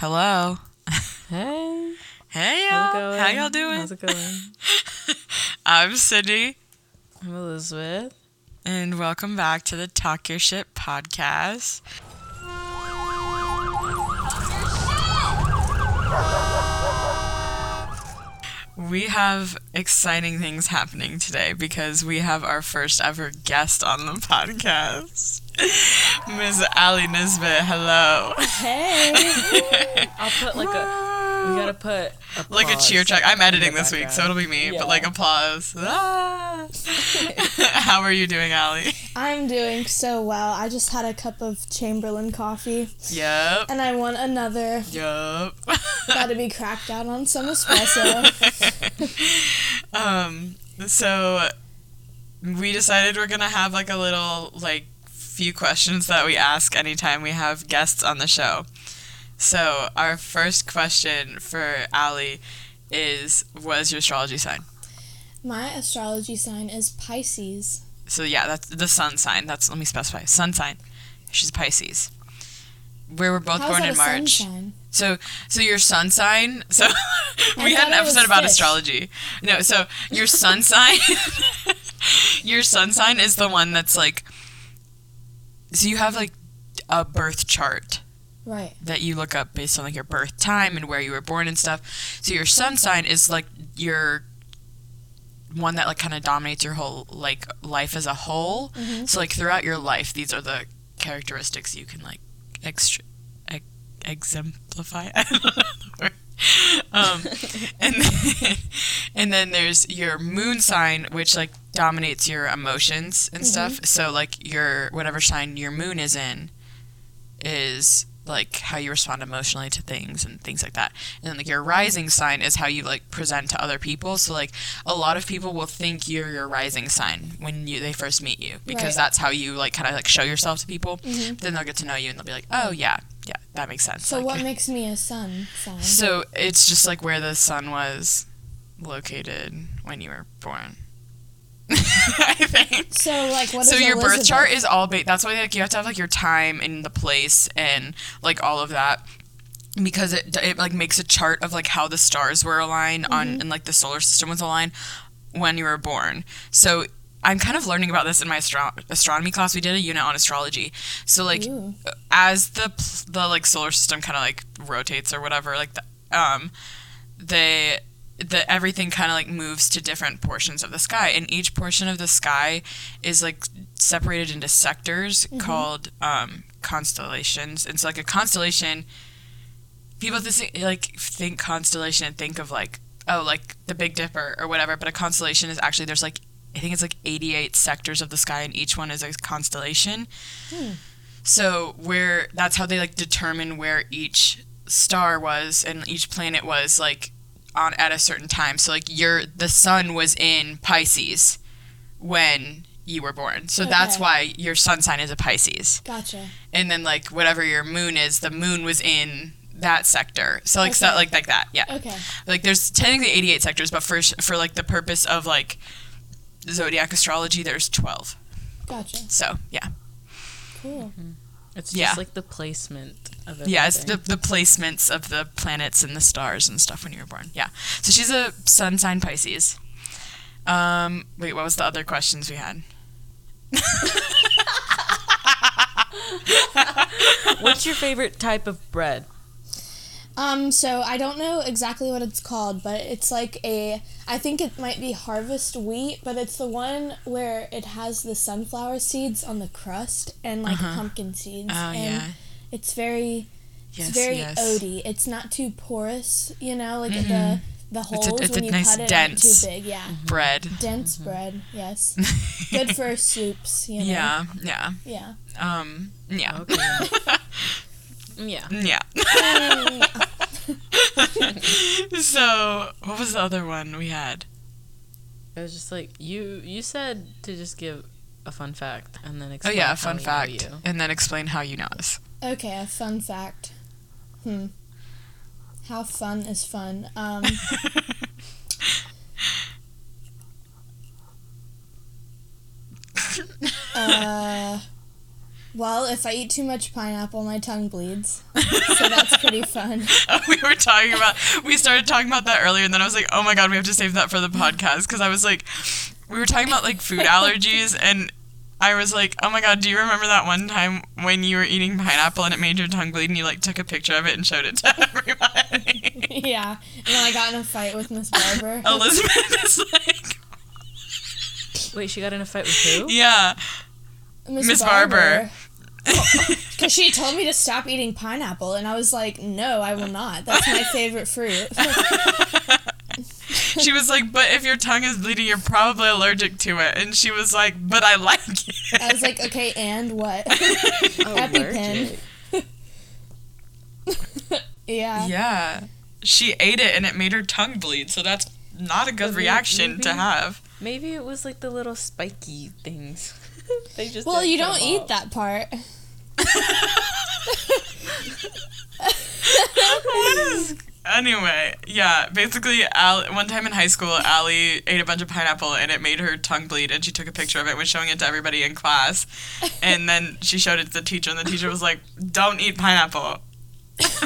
Hello. Hey. Hey y'all. How y'all doing? How's it going? I'm Sydney, I'm Elizabeth. and welcome back to the Talk Your Shit podcast. We have exciting things happening today because we have our first ever guest on the podcast. Ms. Allie Nisbet, hello. Hey. I'll put like a. We gotta put like a cheer track. I'm editing this week, so it'll be me. Yeah. But like applause. Ah. How are you doing, Allie? I'm doing so well. I just had a cup of Chamberlain coffee Yep. and I want another. Yep. Gotta be cracked out on some espresso. um. So we decided we're gonna have like a little like few questions that we ask anytime we have guests on the show. So our first question for Allie is, "What is your astrology sign?" My astrology sign is Pisces. So yeah, that's the sun sign. That's let me specify. Sun sign. She's Pisces. We were both How's born in March. So so your sun sign. So we had an thought it was episode about fish. astrology. No, so your sun sign. your sun sign is the one that's like. So you have like a birth chart Right. that you look up based on like your birth time and where you were born and stuff. So your sun sign is like your one that like kind of dominates your whole like life as a whole. Mhm. So like throughout your life, these are the characteristics you can like extra ex- exemplify. I don't know the word. Um, and then, and then there's your moon sign, which like dominates your emotions and stuff. So like your whatever sign your moon is in is like how you respond emotionally to things and things like that. And then like your rising sign is how you like present to other people. So like a lot of people will think you're your rising sign when you they first meet you because Right. that's how you like kind of like show yourself to people. Mhm. Then they'll get to know you and they'll be like, "Oh yeah, yeah, that makes sense." So Like- what makes me a sun sign? so it's just like where the sun was located when you were born. I think. So like what is so your birth chart is all ba- that's why like you have to have like your time and the place and like all of that because it it like makes a chart of like how the stars were aligned on Mm-hmm. and like the solar system was aligned when you were born. So I'm kind of learning about this in my astro- astronomy class. We did a unit on astrology. So like Ooh. as the the like solar system kind of like rotates or whatever like the um the the everything kind of like moves to different portions of the sky and each portion of the sky is like separated into sectors called um constellations and so like a constellation people think, like think constellation and think of like oh like the big dipper or whatever but a constellation is actually there's like i think it's like 88 sectors of the sky and each one is a constellation. So where that's how they like determine where each star was and each planet was like on at a certain time. So like your the sun was in Pisces when you were born. So that's why your sun sign is a Pisces. Gotcha. And then like whatever your moon is, the moon was in that sector. So like so, like like that. Yeah. Okay. Like there's technically 88 sectors, but for for like the purpose of like zodiac astrology there's 12. Gotcha. So, yeah. Cool. Mm-hmm. It's just Yeah. like the placement of it. Yeah, it's the, the placements of the planets and the stars and stuff when you were born. Yeah. So she's a sun sign Pisces. Um, wait, what was the other questions we had? What's your favorite type of bread? Um, so I don't know exactly what it's called, but it's like a I think it might be harvest wheat, but it's the one where it has the sunflower seeds on the crust and like pumpkin seeds. Oh, and yeah. It's very Yes, it's very yes. oaty. It's not too porous, you know, like the the holes Mm-hmm. it's a when you nice cut it dense- aren't too big. Yeah. Bread. Dense bread, yes. Good for soups, you know. Yeah, yeah. Yeah. Um, yeah. Okay. yeah. Yeah. so, what was the other one we had? It was just like you. You said to just give a fun fact and then Oh, explain. yeah, how a fun we fact. you. And then explain how you know us. Okay, a fun fact. Hmm. How fun is fun? Um, uh, Well, if I eat too much pineapple, my tongue bleeds. so that's pretty fun. we were talking about we started talking about that earlier and then I was like, "Oh my god, we have to save that for the podcast" cuz I was like we were talking about like food allergies and I was like, "Oh my god, do you remember that one time when you were eating pineapple and it made your tongue bleed and you like took a picture of it and showed it to everybody?" yeah. And then I got in a fight with Miss Barber. Elizabeth is like, Wait, she got in a fight with who? "Yeah, Miss Barber." Because she told me to stop eating pineapple, and I was like, no, I will not. That's my favorite fruit. she was like, "But if your tongue is bleeding, you're probably allergic to it." And she was like, "But I like it." I was like, okay, and what? EpiPen. allergic. yeah. Yeah. She ate it and it made her tongue bleed, so that's not a good Maybe- reaction to have. Maybe it was like the little spiky things. they just Well, you cut don't 'em eat off. that part. what is Anyway, yeah, basically, Al- one time in high school, Allie ate a bunch of pineapple and it made her tongue bleed, and she took a picture of it, was showing it to everybody in class, and then she showed it to the teacher, and the teacher was like, "Don't eat pineapple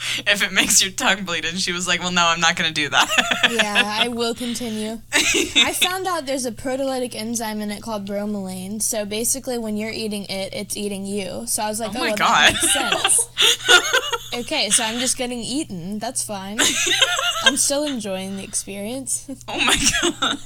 if it makes your tongue bleed," and she was like, "Well, no, I'm not gonna do that." Yeah, I will continue. I found out there's a proteolytic enzyme in it called bromelain. So basically, when you're eating it, it's eating you. So I was like, Oh oh, my well, God. that makes sense. Okay, so I'm just getting eaten. That's fine. I'm still enjoying the experience. oh my god.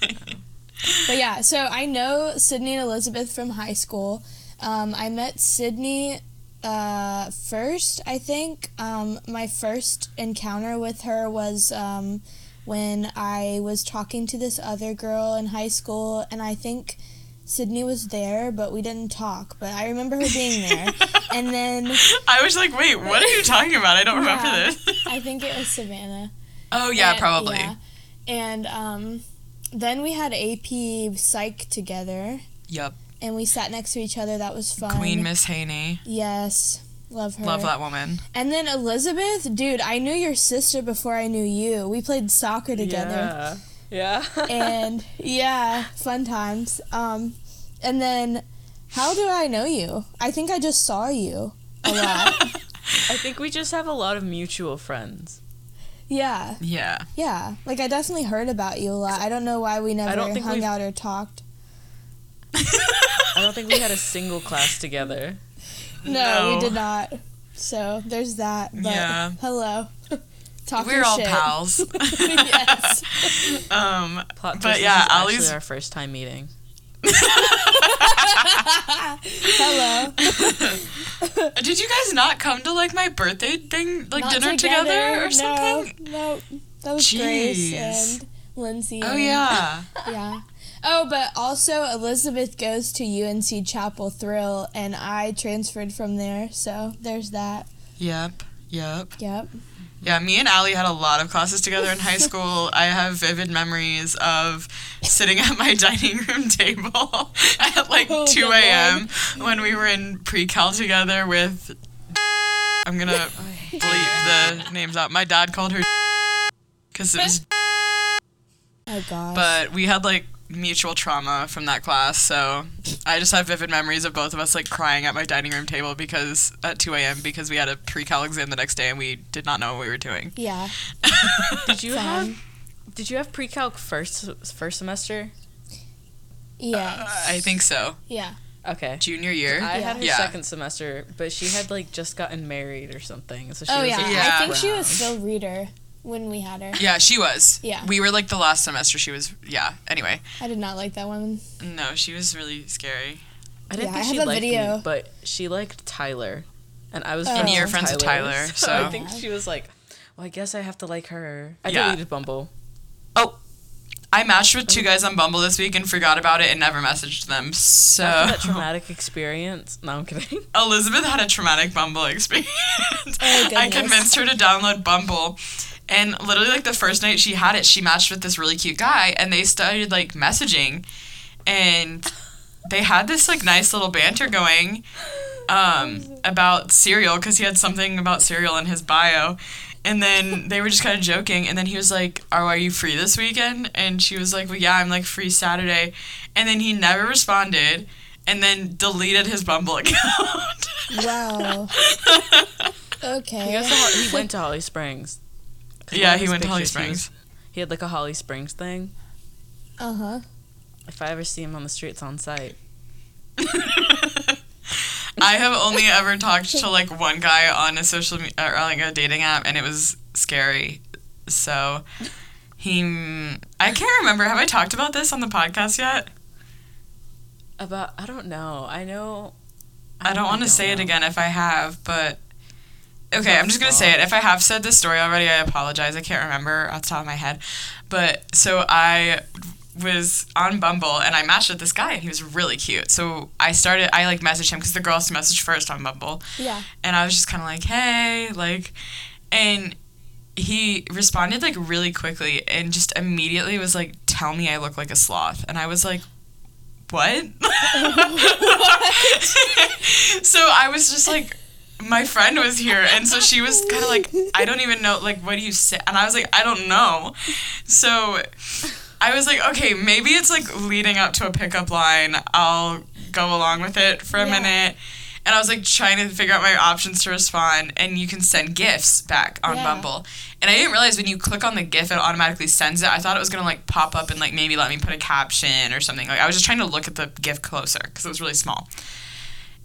But yeah, so I know Sydney and Elizabeth from high school. Um, I met Sydney uh, first, I think. Um, my first encounter with her was um, when I was talking to this other girl in high school, and I think Sydney was there, but we didn't talk. But I remember her being there. and then I was like, wait, what are you talking about? I don't remember this. I think it was Savannah. Oh yeah, And- probably. yeah. And um, then we had AP Psych together. Yep. And we sat next to each other. That was fun. Queen Miss Haney. Yes, love her. Love that woman. And then Elizabeth, dude, I knew your sister before I knew you. We played soccer together, Yeah. Yeah. and yeah, fun times. Um, and then how do I know you? I think I just saw you a lot. I think we just have a lot of mutual friends. yeah, Yeah. yeah. Like I definitely heard about you a lot. I don't know why we never hung we've- out or talked. I don't think we had a single class together. No, we did not. So there's that. But Yeah. hello. Talk We're your all shit. pals. yes. um, Plot But twist, yeah, this is Allie's- actually our first time meeting. Hello. did you guys not come to like my birthday thing, like Not dinner together, or no, something? No, that was Grace Jeez. and Lindsay. Oh and- yeah. yeah. Oh, but also Elizabeth goes to UNC Chapel Thrill, and I transferred from there. So there's that. Yep. Yep. Yep. Yeah, me and Allie had a lot of classes together in high school. I have vivid memories of sitting at my dining room table at like Oh, 2 a.m. when we were in pre-cal together with. I'm gonna bleep the names out. My dad called her because it was, Oh gosh. but we had like mutual trauma from that class. So I just have vivid memories of both of us like crying at my dining room table because at 2 a.m. because we had a pre-cal exam the next day and we did not know what we were doing. yeah. Did you have Did you have pre-calc first first semester? Yeah. Uh, I think so. yeah. Okay. Junior year. I had her Yeah. second semester, but she had like just gotten married or something. So she Oh was, yeah. like, Yeah. I think she was still reader when we had her. Yeah, she was. Yeah. We were like the last semester she was yeah. Anyway. I did not like that woman. No, she was really scary. I didn't Yeah, think I she liked video. me, but she liked Tyler, and I was Oh. friends And you're with friends with Tyler, so, so- I think she was like, "Well, I guess I have to like her." I Yeah. deleted Bumble. Oh. I matched with two guys on Bumble this week and forgot about it and never messaged them. So After that traumatic experience, no, I'm kidding. Elizabeth had a traumatic Bumble experience. Oh, I convinced her to download Bumble. And literally like the first night she had it, she matched with this really cute guy and they started like messaging and they had this like nice little banter going um about cereal cuz he had something about cereal in his bio. And then they were just kind of joking and then he was like, "Oh, are you free this weekend?" And she was like, "Well, yeah, I'm like free Saturday." And then he never responded. and then deleted his Bumble account. Wow. Okay. He, goes to, he went to Holly Springs. 'Cause Yeah, he went to Holly pictures, he was- Springs. He had like a Holly Springs thing. Uh huh. If I ever see him on the streets on site, I have only ever talked to like one guy on a social me- or like a dating app, and it was scary. So he, I can't remember. Have I talked about this on the podcast yet? about I don't know. I know. I don't want to say it again if I have, but okay, I'm just gonna say it. If I have said this story already, I apologize. I can't remember off the top of my head, but so I was on Bumble and I matched with this guy and he was really cute. So I started, I like messaged him because the girls message first on Bumble, Yeah. and I was just kind of like, hey, like, and he responded like really quickly and just immediately was like, tell me I look like a sloth, and I was like. What? so I was just like, my friend was here, and so she was kind of like, I don't even know, like, what do you say? And I was like, I don't know. So I was like, okay, maybe it's like leading up to a pickup line. I'll go along with it for a Yeah. minute. And I was like trying to figure out my options to respond, and you can send GIFs back on Yeah. Bumble. And I didn't realize when you click on the GIF, it automatically sends it. I thought it was gonna like pop up and like maybe let me put a caption or something. Like I was just trying to look at the GIF closer because it was really small.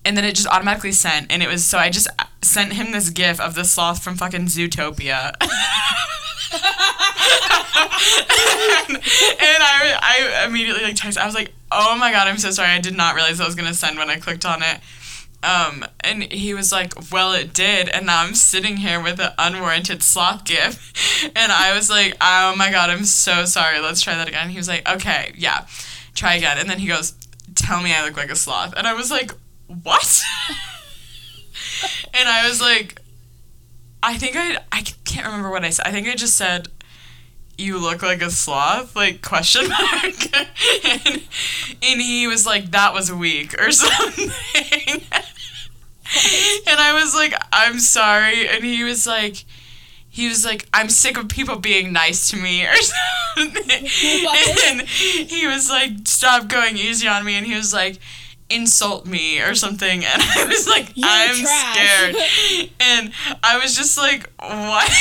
And then it just automatically sent, and it was so I just sent him this GIF of the sloth from fucking Zootopia. and, and I, I immediately like texted. I was like, "Oh my god, I'm so sorry. I did not realize I was gonna send when I clicked on it." Um, and he was like, "Well, it did." And now I'm sitting here with an unwarranted sloth gif, and I was like, "Oh my god, I'm so sorry. Let's try that again." He was like, "Okay, yeah, try again." And then he goes, "Tell me I look like a sloth," and I was like, "What?" and I was like, I think I I can't remember what I said. I think I just said you look like a sloth like question mark and, and he was like that was weak or something and I was like I'm sorry and he was like he was like I'm sick of people being nice to me or something What? and he was like stop going easy on me and he was like insult me or something and I was like You're I'm trash. scared and I was just like what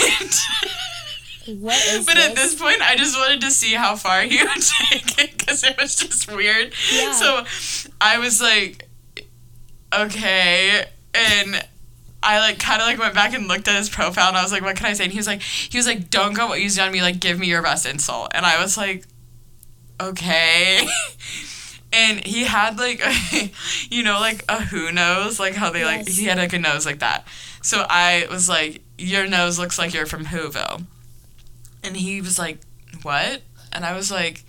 What is but this? at this point, I just wanted to see how far he would take it because it was just weird. Yeah. So I was like, okay, and I like kind of like went back and looked at his profile, and I was like, what can I say? And he was like, he was like, don't go easy on me, like give me your best insult, and I was like, okay. And he had like, a, you know, like a who knows, like how they like, he had like a nose like that. So I was like, your nose looks like you're from Whoville. And he was like, what? And I was like,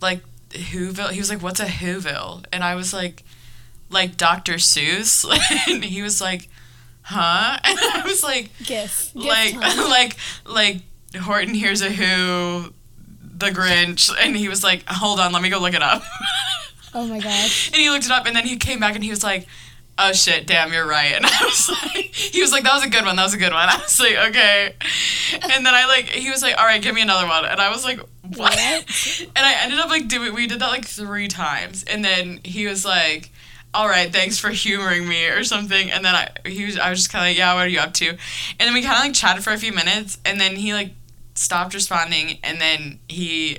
like Whoville? He was like, what's a Whoville? And I was like, like Dr. Seuss. and he was like, huh? And I was like. GIF like, like, like Horton hears a Who, the Grinch. And he was like, hold on, let me go look it up. oh my gosh. And he looked it up, and then he came back and he was like, "Oh shit, damn, you're right." And I was like, he was like, "That was a good one. That was a good one." I was like, "Okay." And then I like, he was like, "All right, give me another one." And I was like, "What?" What? And I ended up like doing. We did that like three times, and then he was like. All right, thanks for humoring me or something. And then I he was I was just kind of like, yeah, what are you up to? And then we kind of like chatted for a few minutes, and then he like stopped responding, and then he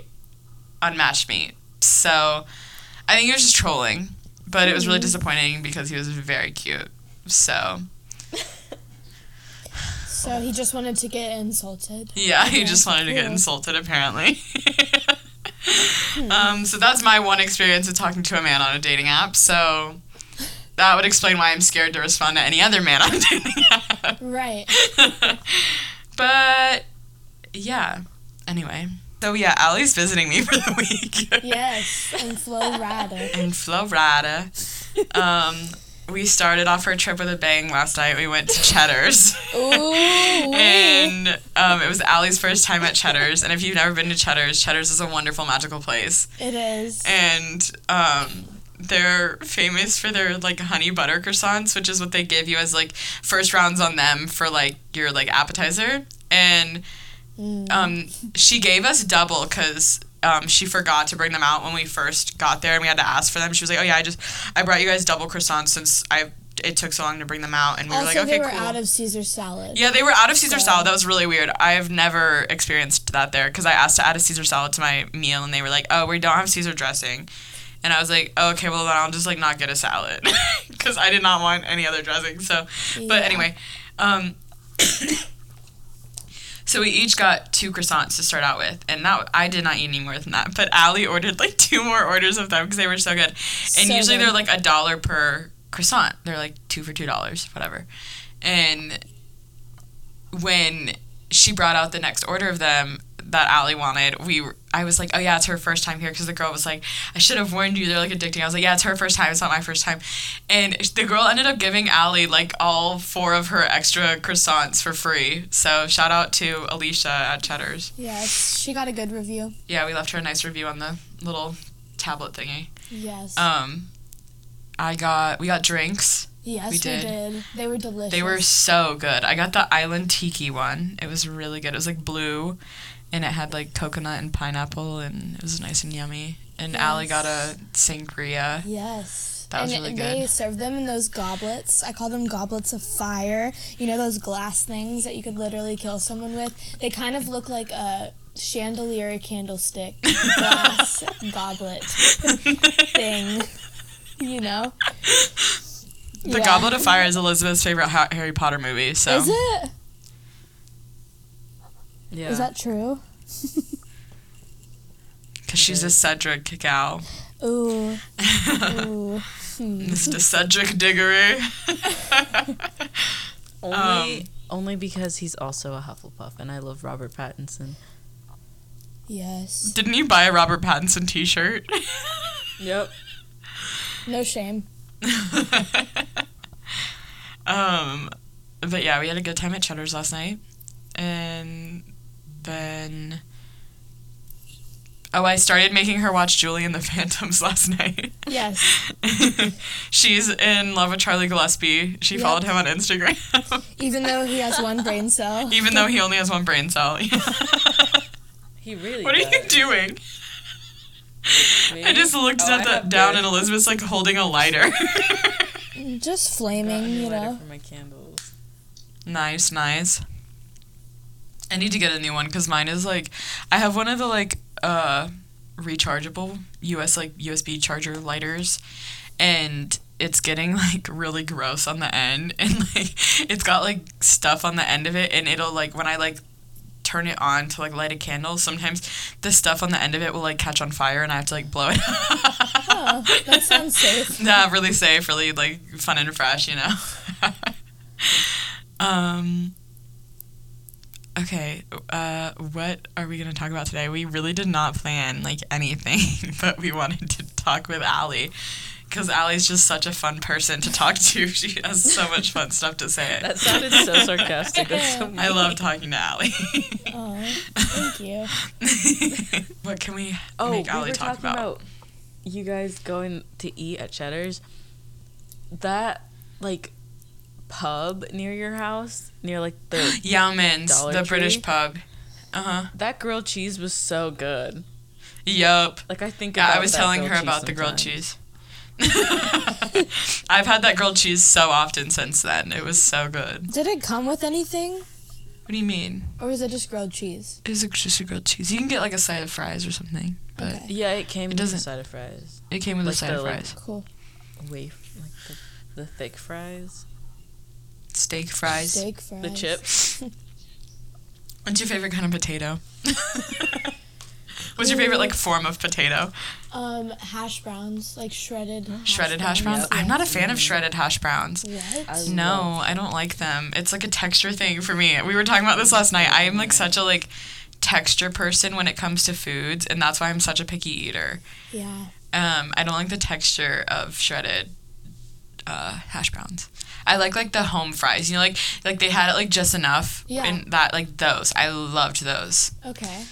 unmatched me. So I think he was just trolling, but it was really disappointing because he was very cute. So So he just wanted to get insulted. yeah, he just wanted to get insulted apparently. um, so that's my one experience of talking to a man on a dating app. So that would explain why I'm scared to respond to any other man on a dating app. Right. but yeah. Anyway. So yeah, Allie's visiting me for the week. Yes. And Florida. in Florida. Um, we started off our trip with a bang last night. We went to Cheddar's. Ooh. and um, it was Allie's first time at Cheddar's. And if you've never been to Cheddar's, Cheddar's is a wonderful, magical place. It is. And um, they're famous for their like honey butter croissants, which is what they give you as like first rounds on them for like your like appetizer. And Mm. um, she gave us double because um, she forgot to bring them out when we first got there, and we had to ask for them. She was like, "Oh yeah, I just I brought you guys double croissants since I it took so long to bring them out." And we also, were like, "Okay, they were cool." out of Caesar salad. yeah, they were out of Caesar So- salad. That was really weird. I've never experienced that there because I asked to add a Caesar salad to my meal, and they were like, "Oh, we don't have Caesar dressing." And I was like, oh, okay, well then I'll just like not get a salad because I did not want any other dressing. So, but Yeah. anyway, um, so we each got two croissants to start out with, and that I did not eat any more than that. But Allie ordered like two more orders of them because they were so good. And So usually good. they're like a dollar per croissant. They're like two for two dollars, whatever. And when she brought out the next order of them that Allie wanted, we were, I was like, oh yeah, it's her first time here because the girl was like, I should have warned you. They're like addicting. I was like, yeah, it's her first time. It's not my first time. And the girl ended up giving Allie like all four of her extra croissants for free. So shout out to Alicia at Cheddar's. Yes, she got a good review. Yeah, we left her a nice review on the little tablet thingy. Yes. Um, I got we got drinks. yes, we we did. did. They were delicious. They were so good. I got the Island Tiki one. It was really good. It was like blue, and it had like coconut and pineapple, and it was nice and yummy. And Allie got a sangria. Yes. That was and really they good. serve them in those goblets. I call them goblets of fire. You know those glass things that you could literally kill someone with? They kind of look like a chandelier candlestick glass goblet thing. You know? The Yeah. Goblet of Fire is Elizabeth's favorite Harry Potter movie. So Is it? Yeah. Is that true? because she's a Cedric gal, Ooh. Ooh. Hmm. Mr. Cedric Diggory. only um, only because he's also a Hufflepuff, and I love Robert Pattinson. Yes. Didn't you buy a Robert Pattinson T-shirt? Yep. No shame. um, but yeah, we had a good time at Cheddar's last night, and then oh, I started making her watch Julie and the Phantoms last night. Yes. She's in love with Charlie Gillespie. She Yep. followed him on Instagram, Even though he has one brain cell. even though he only has one brain cell. He really. what are you doing? Me? I just looked Oh, at I down good- and Elizabeth's like holding a lighter. Just got a flaming, new you lighter know? For my candles. Nice, nice. I need to get a new one because mine is like, I have one of the like uh rechargeable US like USB charger lighters, and it's getting like really gross on the end, and like it's got like stuff on the end of it, and it'll like when I like turn it on to like light a candle, sometimes the stuff on the end of it will like catch on fire, and I have to like blow it. Oh, that sounds safe. Nah, really safe, really like fun and fresh, you know. um. Okay, uh, what are we gonna talk about today? We really did not plan like anything, but we wanted to talk with Allie, because Allie's just such a fun person to talk to. She has so much fun stuff to say. That sounded so sarcastic. That's so I love talking to Allie. Oh, thank you. what can we Oh, make we Allie were talk talking about? about you guys going to eat at Cheddar's. That like pub near your house, near like the Yumins, Dollar the British pub. Uh huh. that grilled cheese was so good. Yup. Like I think. Yeah, I was that telling her cheese about the grilled cheese. I've had that grilled cheese so often since then. It was so good. Did it come with anything? What do you mean? Or was it just grilled cheese? It's just a grilled cheese. You can get like a side of fries or something, but Okay. Yeah, it came with a doesn't- side of fries. it came with a side the, of like- fries. Cool. Waf like the, the thick fries, Steak fries. Steak fries. the chips. What's your favorite kind of potato? What's your favorite like form of potato? Um, hash browns, like shredded. Shredded hash browns. Yep. I'm not a fan of shredded hash browns. What? I No, I don't like them. It's like a texture thing for me. We were talking about this last night. I am like such a like texture person when it comes to foods, and that's why I'm such a picky eater. yeah. Um, I don't like the texture of shredded uh, hash browns. I like like the home fries. You know, like like they had it like just enough. Yeah. And that like those. I loved those. Okay.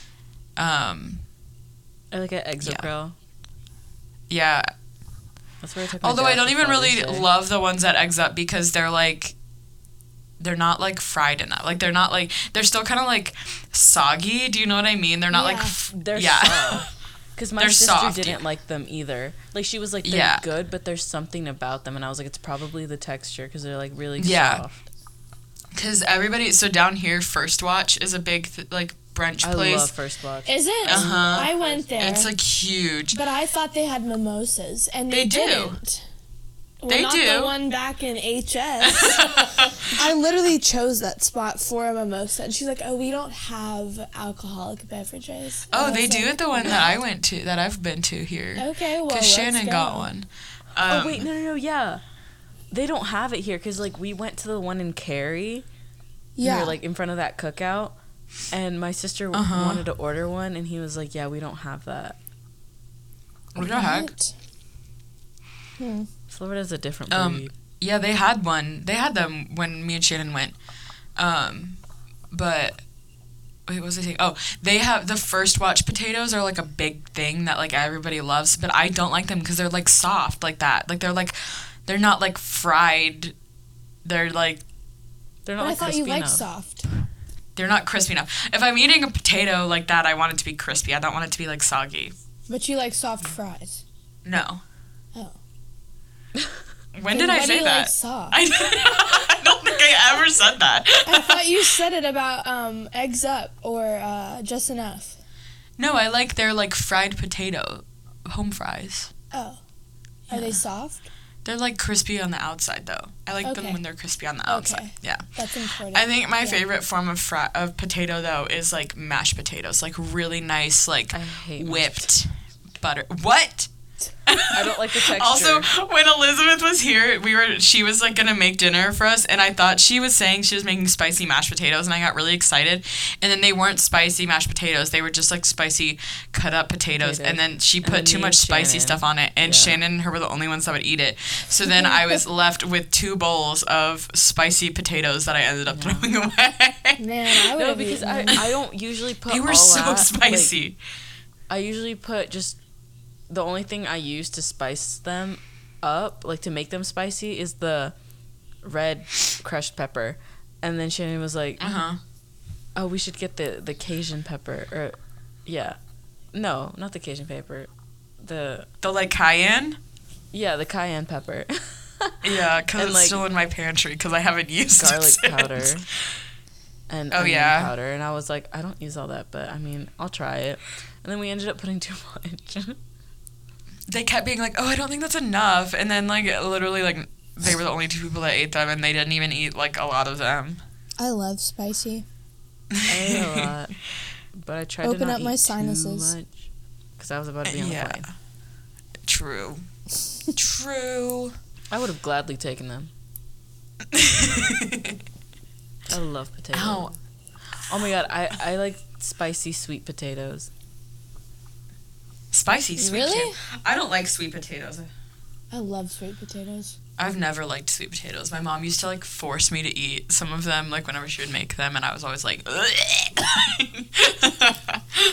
Um, I like an Eggs Up Grill. yeah. That's where I took. Although I don't even really Day. love the ones at Eggs Up because they're like they're not like fried enough. Like they're not like they're still kind of like soggy. Do you know what I mean? They're not like f- They're yeah. soft. Because my They're sister soft. didn't like them either. Like she was like, they're Yeah. good, but there's something about them, and I was like, it's probably the texture because they're like really Yeah. soft. Because everybody, so down here, First Watch is a big th- like brunch I place. love First Watch. Is it? Uh-huh. I went there. It's like huge. but I thought they had mimosas, and they, They do. didn't. Well, They not do. the one back in HS. I literally chose that spot for a mimosa, and she's like, "Oh, we don't have alcoholic beverages." oh, they was do like, at the one that I went to, that I've been to here. Okay, well, Because Shannon go. got one. Um, oh wait, no, no, no, yeah. They don't have it here because like we went to the one in Cary. We Yeah, were like in front of that cookout, and my sister Uh-huh. wanted to order one, and he was like, "Yeah, we don't have that." What the heck? What? Florida's a different Um. Yeah, they had one. They had them when me and Shannon went. Um, but wait, what was I saying? Oh, they have the first watch potatoes are like a big thing that like everybody loves, but I don't like them because they're like soft like that. Like they're like they're not like fried. They're like They're But not I like thought you crispy liked enough. soft. they're not crispy enough. If I'm eating a potato like that, I want it to be crispy. I don't want it to be like soggy. But you like soft fries. No. When did I say that? Like soft? I, I don't think I ever said that. I thought you said it about um, eggs up or uh, just enough. No, I like their like fried potato, home fries. Oh, are they soft? They're like crispy on the outside though. I like them when they're crispy on the outside. Okay. Yeah. That's important. I think my Yeah. favorite form of fry- of potato though is like mashed potatoes, like really nice, like I hate mashed whipped butter. What? I don't like the texture. Also, when Elizabeth was here, we were she was like gonna make dinner for us, and I thought she was saying she was making spicy mashed potatoes, and I got really excited. And then they weren't spicy mashed potatoes; they were just like spicy cut up potatoes. Potatoes. And then she put then too much spicy Shannon. stuff on it, and Yeah. Shannon and her were the only ones that would eat it. So then I was left with two bowls of spicy potatoes that I ended up throwing away. Man, I would no, because I, eaten. I don't usually put. they were all so that, like, spicy. I usually put just the only thing I use to spice them up, like to make them spicy, is the red crushed pepper. And then Shannon was like, uh huh. "Oh, we should get the the Cajun pepper." Or, yeah, no, not the Cajun pepper. The The like cayenne. yeah, the cayenne pepper, Yeah, because it's like, still in my pantry because I haven't used it garlic powder, and Oh, onion yeah? powder. And I was like, I don't use all that, but I mean, I'll try it. And then we ended up putting too much. They kept being like, "Oh, I don't think that's enough," and then like literally like they were the only two people that ate them, and they didn't even eat like a lot of them. I love spicy. I ate a lot, but I tried Open to not up my eat sinuses. too much because I was about to be on yeah, the plane. true, true. I would have gladly taken them. I love potatoes. Ow. Oh my god, I I like spicy sweet potatoes. Spicy sweet. Really? potato- I don't like sweet potatoes. I love sweet potatoes. I've never liked sweet potatoes. My mom used to like force me to eat some of them, like whenever she would make them, and I was always like,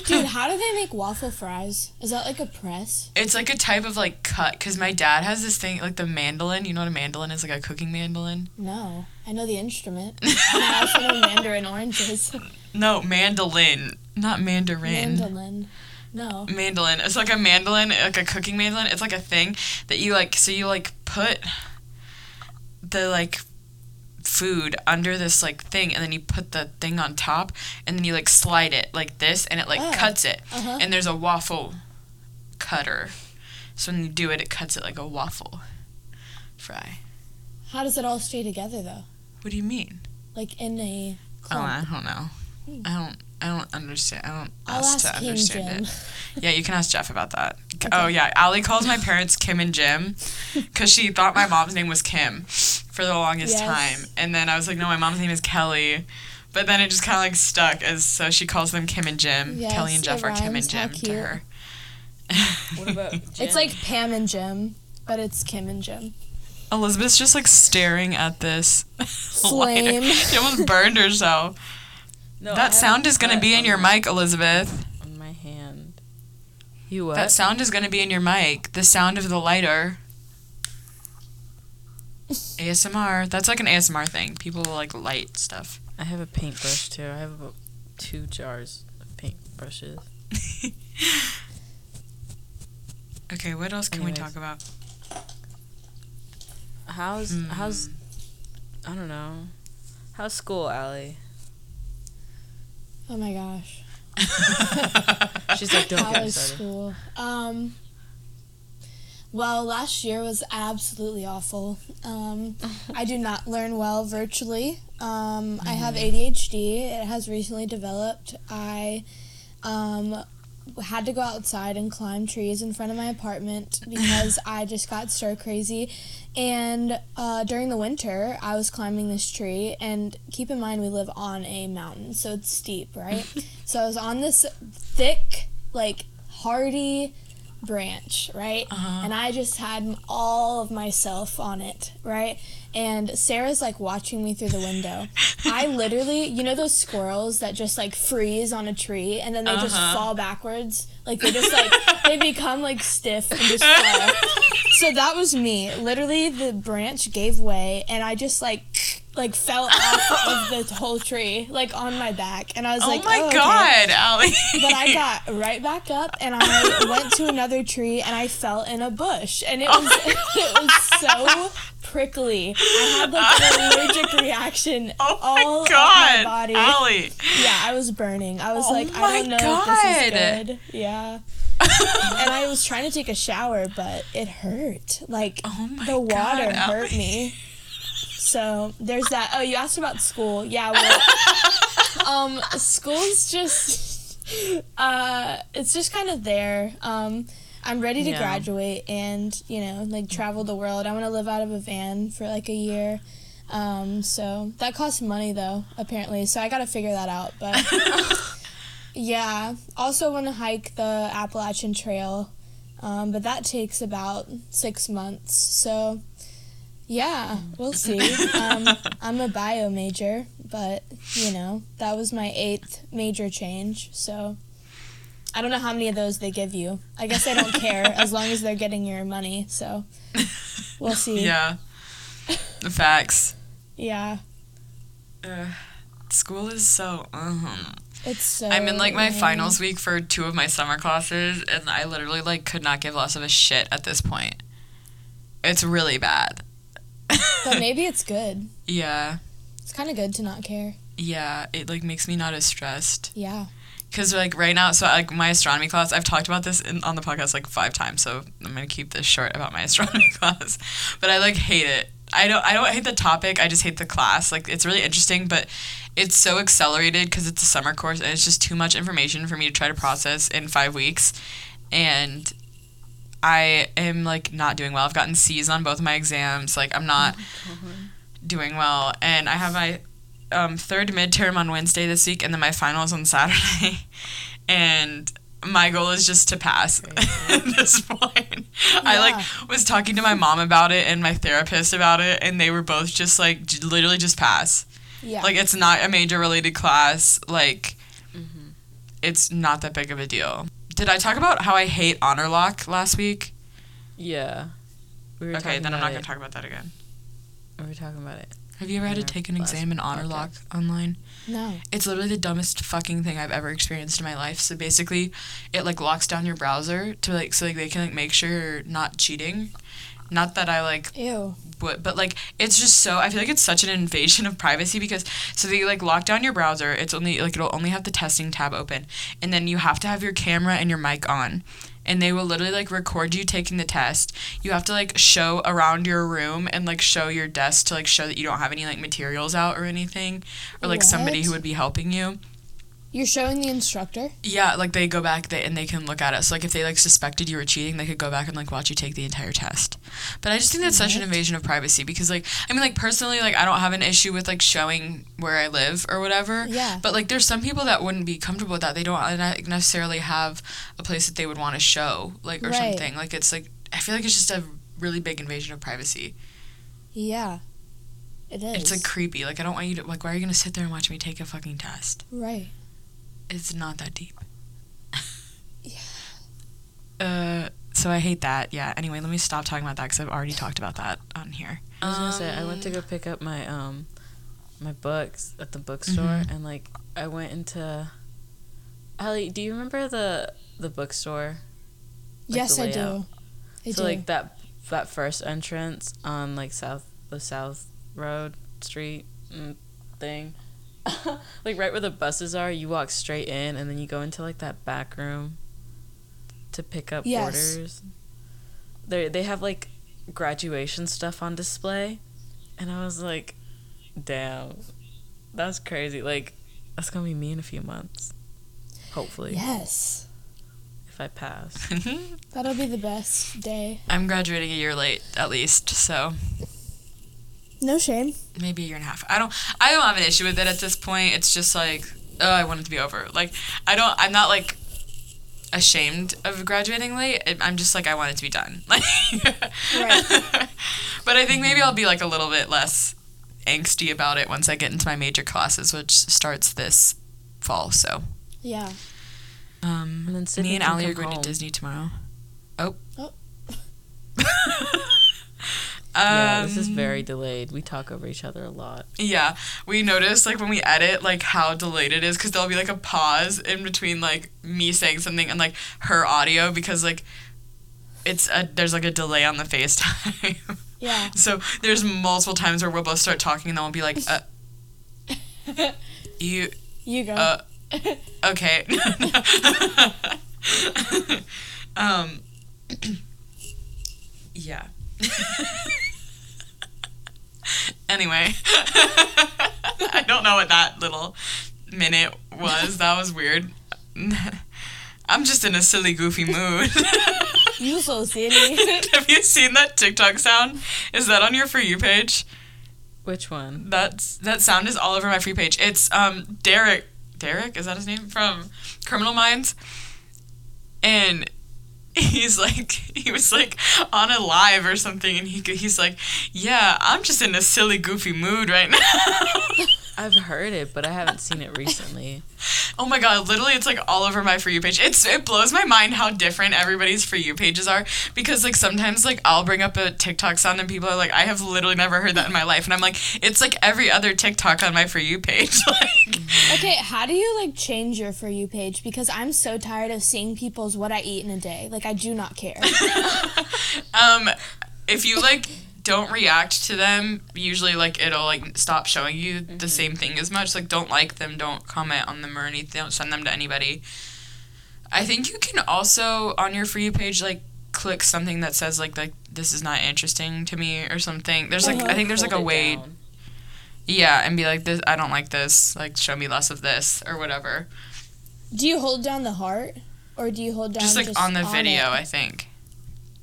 Dude, how do they make waffle fries? Is that like a press? It's like a type of like cut, cause my dad has this thing like the mandolin. You know what a mandolin is? Like a cooking mandolin. No, I know the instrument. and I also know mandarin oranges. No, mandolin, not mandarin. Mandolin. No. mandolin. It's like a mandolin, like a cooking mandolin. It's like a thing that you like. So you like put the like food under this like thing, and then you put the thing on top, and then you like slide it like this, and it like Oh. cuts it. Uh-huh. And there's a waffle cutter, so when you do it, it cuts it like a waffle fry. How does it all stay together though? What do you mean? Like in a Oh. I don't know. I don't. I don't understand. I don't I'll ask, ask to King understand Jim. it. Yeah, you can ask Jeff about that. Oh yeah, Allie calls my parents Kim and Jim because she thought my mom's name was Kim for the longest Yes. time, and then I was like, no, my mom's name is Kelly. But then it just kind of like stuck as so she calls them Kim and Jim. Yes, Kelly and Jeff are Kim and Jim to her. What about Jim? It's like Pam and Jim, but it's Kim and Jim. Elizabeth's just like staring at this Flame. she almost burned herself. No, that have sound is gonna be in your mic, Elizabeth. on my hand. You what? That sound is gonna be in your mic. The sound of the lighter. ASMR. That's like an ASMR thing. People like light stuff. I have a paintbrush too. I have about two jars of paintbrushes. Okay, what else can we talk about? How's how's Hmm. I don't know. How's school, Allie? Oh my gosh. She's like, don't How get was started. school? Um. Well, last year was absolutely awful. Um, I do not learn well virtually. Um, I have ADHD. It has recently developed. I um, had to go outside and climb trees in front of my apartment because I just got stir crazy. And uh, during the winter, I was climbing this tree. And keep in mind, we live on a mountain, so it's steep, right? so I was on this thick, like hardy branch, right? Uh-huh. And I just had all of myself on it, right? And Sarah's like watching me through the window. I literally, you know, those squirrels that just like freeze on a tree and then they just Uh-huh. fall backwards? Like they just like, they become like stiff and just fall. So that was me. Literally, the branch gave way and I just like, like fell off of the whole tree, like on my back. And I was oh like, my oh, okay." god, Allie. But I got right back up and I went to another tree and I fell in a bush and it was it was so prickly. I had like an allergic reaction Oh all my god, my body. Allie. Yeah, I was burning. I was Oh like, I don't know if this is good. Yeah. and I was trying to take a shower, but it hurt. Like Oh the water God, hurt Allie. me. So there's that. Oh, you asked about school. Yeah, well, um, school's just, uh, it's just kind of there. Um, I'm ready to Yeah. graduate and you know like travel the world. I want to live out of a van for like a year. Um, so that costs money though, apparently. So I got to figure that out. But yeah, also want to hike the Appalachian Trail, um, but that takes about six months. So yeah, we'll see. Um, I'm a bio major, but you know that was my eighth major change. So I don't know how many of those they give you. I guess they don't care as long as they're getting your money. So we'll see. Yeah. The facts. Yeah, Uh, school is so. Uh-huh. it's so. I'm in like my finals week for two of my summer classes, and I literally like could not give less of a shit at this point. It's really bad. but maybe it's good. yeah, It's kind of good to not care. yeah. It like makes me not as stressed. Yeah. Cause like right now, so like my astronomy class, I've talked about this in, on the podcast like five times, so I'm gonna keep this short about my astronomy class. But I like hate it. I don't. I don't hate the topic. I just hate the class. Like it's really interesting, but it's so accelerated because it's a summer course and it's just too much information for me to try to process in five weeks, and I am like not doing well. I've gotten C's on both of my exams. Like I'm not oh doing well, and I have my um, third midterm on Wednesday this week, and then my finals on Saturday. and my goal is just to pass at this point. I like was talking to my mom about it and my therapist about it, and they were both just like j- literally just pass. Yeah. Like it's not a major related class. Like it's not that big of a deal. Did I talk about how I hate Honorlock last week? Yeah. We were talking about Okay, then I'm not gonna it. talk about that again. Are we were talking about it. Have you ever had to take an exam in Honorlock online? no. It's literally the dumbest fucking thing I've ever experienced in my life. So basically, it like locks down your browser to like so like they can like make sure you're not cheating. Not that I like Ew. would, but like it's just so I feel like it's such an invasion of privacy because so they like lock down your browser. It's only like it'll only have the testing tab open, and then you have to have your camera and your mic on. And they will literally like record you taking the test. You have to like show around your room and like show your desk to like show that you don't have any like materials out or anything, or like somebody who would be helping you. You're showing the instructor? Yeah, like they go back they, and they can look at it. So like if they like suspected you were cheating, they could go back and like watch you take the entire test. But I just think that's such an invasion of privacy because like I mean like personally like I don't have an issue with like showing where I live or whatever. Yeah. But like there's some people that wouldn't be comfortable with that. They don't uh, necessarily have a place that they would want to show like or Right. something. Like it's like I feel like it's just a really big invasion of privacy. Yeah. It is. It's like creepy. Like I don't want you to like why are you gonna sit there and watch me take a fucking test? right. It's not that deep. Yeah. Uh, so I hate that. Yeah. Anyway, let me stop talking about that because I've already talked about that on here. I was gonna say I went to go pick up my um my books at the bookstore and like I went into Allie, do you remember the the bookstore? Like, yes, the I do. I so do. like that that first entrance on like south the south road street mm, thing like right where the buses are you walk straight in and then you go into like that back room to pick up Yes. orders. They they have like graduation stuff on display. And i was like damn that's crazy. Like that's gonna be me in a few months. Hopefully. Yes, if i pass. That'll be the best day. I'm graduating a year late at least, so No shame. maybe a year and a half. I don't I don't have an issue with it at this point. It's just like, oh, I want it to be over. Like I don't I'm not like ashamed of graduating late. I'm just like I want it to be done. Like Right. But I think maybe I'll be like a little bit less angsty about it once I get into my major classes, which starts this fall. So, Yeah. um, And then Sydney me and can Allie are going home. to Disney tomorrow. Oh. Oh. yeah this is Um, very delayed we talk over each other a lot Yeah, we notice like when we edit like how delayed it is because there'll be like a pause in between like me saying something and like her audio because like it's a there's like a delay on the FaceTime. Yeah. so there's multiple times where we'll both start talking and then we'll be like, uh, you You go. uh okay. um yeah. anyway, I don't know what that little minute was. That was weird. I'm just in a silly, goofy mood. you so silly. Have you seen that TikTok sound? Is that on your For You page? which one That's that sound is all over my free page. It's um Derek. Derek is that his name from Criminal Minds, and he's like he was like on a live or something, and he he's like, yeah, I'm just in a silly, goofy mood right now. I've heard it, but I haven't seen it recently. Oh my god, literally, it's like all over my For You page. It's it blows my mind how different everybody's For You pages are because like sometimes like I'll bring up a TikTok sound and people are like, I have literally never heard that in my life, and I'm like, it's like every other TikTok on my For You page, like. okay, how do you like change your for you page? Because I'm so tired of seeing people's what I eat in a day. Like I do not care. Um, if you like don't react to them, usually like it'll like stop showing you the same thing as much. Like don't like them, don't comment on them or anything. Don't send them to anybody. I think you can also on your for you page like click something that says like like this is not interesting to me or something. There's like I Uh-huh. think there's like a way. down. Yeah, and be like this. I don't like this. Like show me less of this or whatever. do you hold down the heart, or do you hold down Just like on the video, it? I think.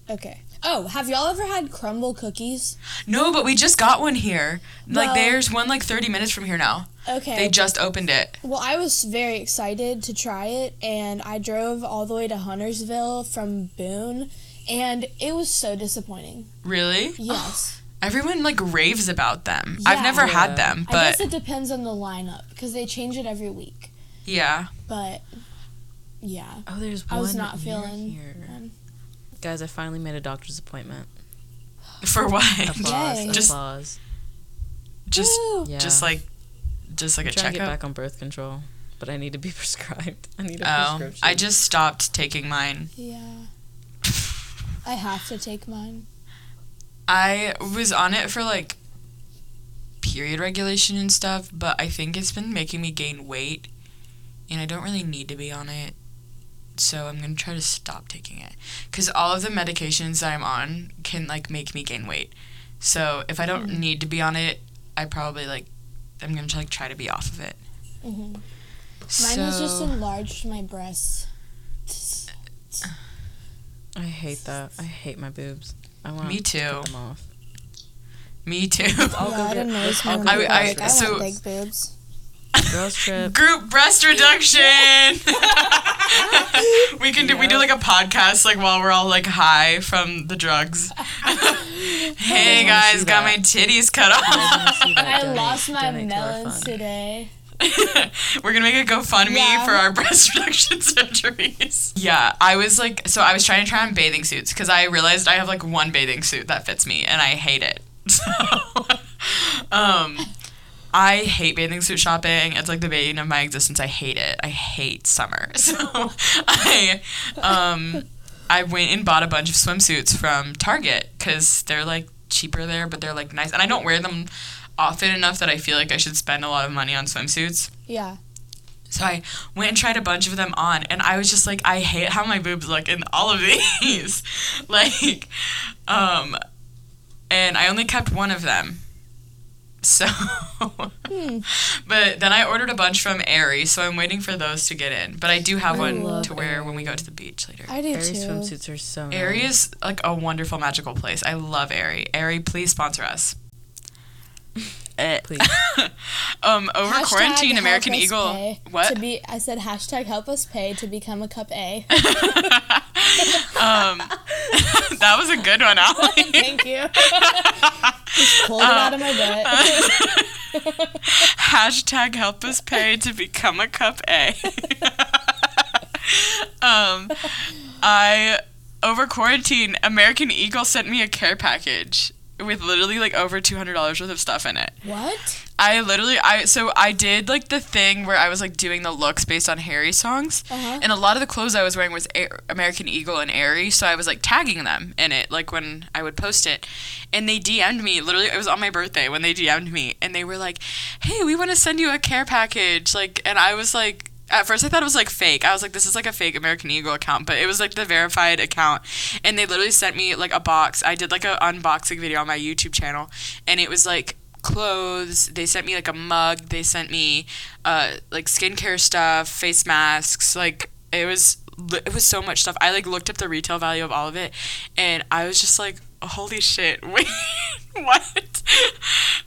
Okay. Oh, have y'all ever had Crumbl Cookies? No, but we just got one here. Like Well- there's one like 30 minutes from here now. Okay. They just opened it. Well, I was very excited to try it, and I drove all the way to Huntersville from Boone, and it was so disappointing. Really? Yes. Everyone like raves about them. I've never Yeah. had them, but I guess it depends on the lineup because they change it every week. yeah. But yeah, Oh, there's one I was not feeling here. Guys, I finally made a doctor's appointment. For what? Applause, Yay. Just- applause. just Yeah. just like just like I'm a trying to get back on birth control, but I need to be prescribed. I need a Oh, prescription. I just stopped taking mine. Yeah. I have to take mine. I was on it for like period regulation and stuff, but I think it's been making me gain weight and I don't really need to be on it. So I'm going to try to stop taking it cuz all of the medications that I'm on can like make me gain weight. So if I don't Mm-hmm. need to be on it, I probably like I'm going to like try to be off of it. hmm Mine has just enlarged my breasts. I hate that. I hate my boobs. I want Me too. get them off. Me too. I'll yeah, go I get- didn't notice I'll I- I- I so- want big boobs. Girls trip. Group breast reduction. we can do we do like a podcast like while we're all like high from the drugs. hey guys, got that. my titties cut off. I Donate- lost my donate to melons fund. today. We're gonna make a GoFundMe Yeah. for our breast reduction surgeries. Yeah, I was like, so I was trying to try on bathing suits because I realized I have like one bathing suit that fits me and I hate it. So, um, I hate bathing suit shopping. It's like the bane of my existence. I hate it. I hate summer. So I um I went and bought a bunch of swimsuits from Target because they're like cheaper there, but they're like nice. And I don't wear them often enough that I feel like I should spend a lot of money on swimsuits. Yeah. So I went and tried a bunch of them on, and I was just like, I hate how my boobs look in all of these. like, um, and I only kept one of them. So, but then I ordered a bunch from Aerie, so I'm waiting for those to get in. But I do have I one to wear Aerie. when we go to the beach later. I do Aerie too. swimsuits are so nice. Is like a wonderful, magical place. I love Aerie. Aerie, please sponsor us. Eh. Please. um, over Hashtag quarantine, American Eagle. pay What? To be, I said hashtag help us pay to become a cup A. um, that was a good one, Allie. Thank you. Just pulled it out of my butt. Hashtag help us pay to become a cup A. um, I over quarantine, American Eagle sent me a care package with literally like over two hundred dollars worth of stuff in it. What? I literally I so I did like the thing where I was like doing the looks based on Harry songs, Uh-huh. and a lot of the clothes I was wearing was A- American Eagle and Aerie, so I was like tagging them in it, like when I would post it, and they DM'd me. Literally, it was on my birthday when they DM'd me, and they were like, "Hey, we want to send you a care package," like, and I was like. At first, I thought it was like fake. I was like, "This is like a fake American Eagle account," but it was like the verified account, and they literally sent me like a box. I did like a unboxing video on my YouTube channel, and it was like clothes. They sent me like a mug. They sent me uh, like skincare stuff, face masks. Like it was it was so much stuff. I like looked up the retail value of all of it, and I was just like, holy shit! Wait, what?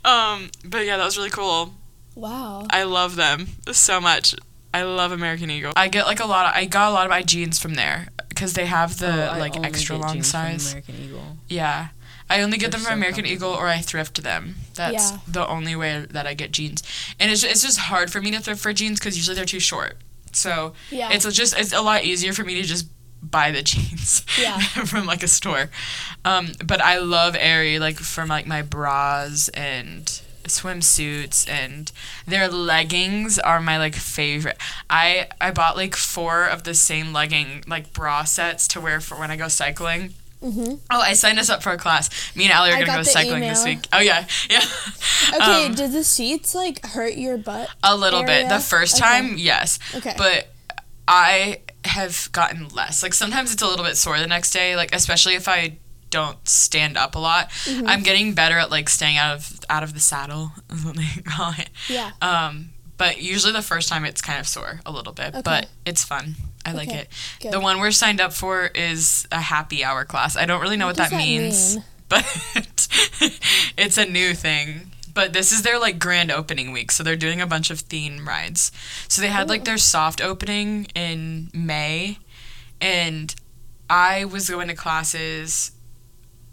um, but yeah, that was really cool. Wow. I love them so much. I love American Eagle. I get like a lot of I got a lot of my jeans from there because they have the Oh, like only extra get long jeans from size. American Eagle. Yeah. I only get They're them from so American Eagle or I thrift them. That's Yeah. the only way that I get jeans. And it's, it's just hard for me to thrift for jeans because usually they're too short. So Yeah. it's just it's a lot easier for me to just buy the jeans Yeah. from like a store. Um, but I love Aerie like from like my bras and swimsuits and their leggings are my like favorite. I I bought like four of the same legging like bra sets to wear for when I go cycling. Mm-hmm. Oh, I signed us up for a class. Me and Allie are I gonna go cycling this week. Oh yeah, yeah. Okay, Um, did the seats like hurt your butt? a little bit. The area? first Okay. time, yes, Okay. but I have gotten less. Like sometimes it's a little bit sore the next day. Like especially if I don't stand up a lot. Mm-hmm. I'm getting better at like staying out of out of the saddle, is what they call it. yeah. Um, but usually the first time it's kind of sore a little bit, Okay. but it's fun. I like it. good. The one we're signed up for is a happy hour class. I don't really know what, What that, that means, mean? but it's a new thing. But this is their like grand opening week, so they're doing a bunch of theme rides. So they had like their soft opening in May, and I was going to classes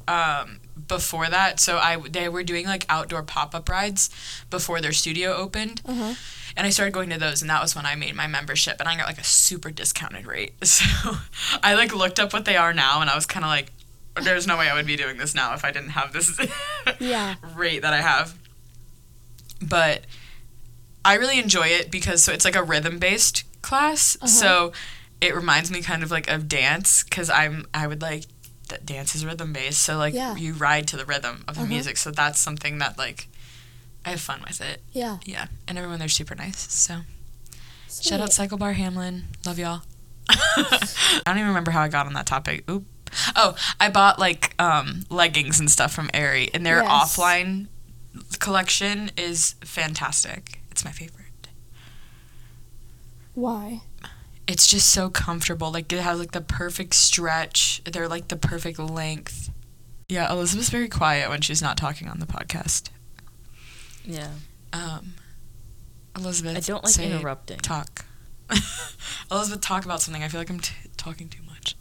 um, before that. So I they were doing like outdoor pop up rides before their studio opened, Uh-huh. and I started going to those, and that was when I made my membership, and I got like a super discounted rate. So I like looked up what they are now, and I was kind of like, there's no way I would be doing this now if I didn't have this Yeah. rate that I have. But I really enjoy it because so it's like a rhythm based class, Uh-huh. so it reminds me kind of like of dance because I'm I would like that dance is rhythm based, so like Yeah. you ride to the rhythm of the Uh-huh. music, so that's something that like I have fun with it. Yeah. Yeah, and everyone there's super nice. So shout out CycleBar Hamlin, love y'all. I don't even remember how I got on that topic. Oop. Oh, I bought like um, leggings and stuff from Aerie, and their Yes. offline collection is fantastic. It's my favorite. Why? It's just so comfortable. Like it has like the perfect stretch. They're like the perfect length. Yeah, Elizabeth's very quiet when she's not talking on the podcast. Yeah. Um, Elizabeth, I don't like say- interrupting. Talk. Elizabeth, talk about something. I feel like I'm t- talking too much.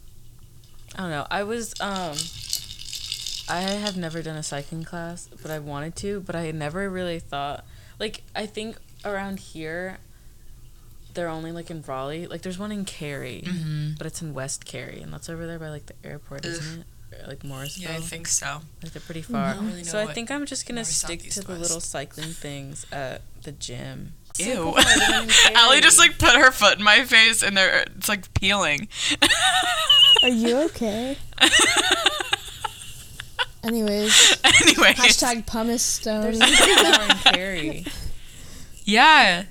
I don't know. I was um I have never done a cycling class, but I wanted to, but I never really thought like I think around here they're only like in Raleigh. Like there's one in Cary, Mm-hmm. but it's in West Cary and that's over there by like the airport, isn't it? like Morrisville. Yeah, I think so. like they're pretty far. don't really so I think I'm just gonna stick to the west. little cycling things at the gym. Ew. hard, Allie just like put her foot in my face and there it's like peeling. Are you okay? Anyways, anyway. hashtag pumice stone. There's something more in Cary. Yeah.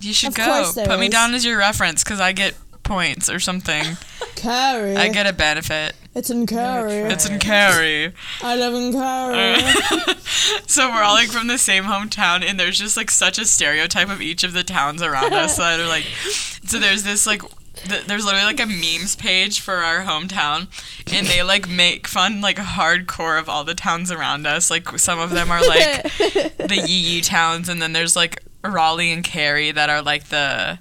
You should Of go. Put me down as your reference because I get points or something. Curry. I get a benefit. It's in Curry. It's in Cary. I live in Curry. so we're all like from the same hometown, and there's just like such a stereotype of each of the towns around us that are like. So there's this like. th- There's literally like a memes page for our hometown, and they like make fun like hardcore of all the towns around us. Like some of them are like the yee yee towns, and then there's like Raleigh and Cary that are like the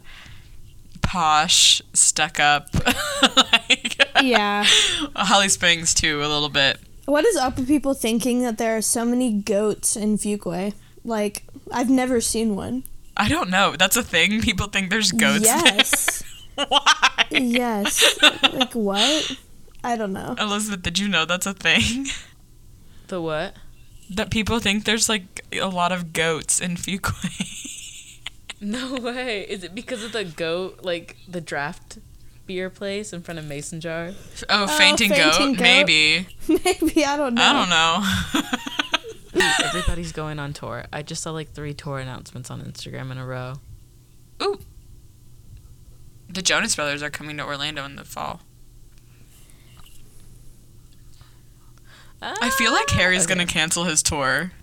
posh, stuck up. like, yeah. Holly Springs too, a little bit. What is up with people thinking that there are so many goats in Fuquay? Like, I've never seen one. I don't know. That's a thing. People think there's goats Yes. there. Why? yes. Like, what? I don't know. Elizabeth, did you know that's a thing? The what? That people think there's like a lot of goats in Fuquay. No way. Is it because of the goat, like the draft beer place in front of Mason Jar? oh, fainting, fainting goat? goat. Maybe. Maybe, I don't know. I don't know. Everybody's going on tour. I just saw like three tour announcements on Instagram in a row. Ooh. The Jonas Brothers are coming to Orlando in the fall. I feel like ah. Harry's Okay. gonna cancel his tour.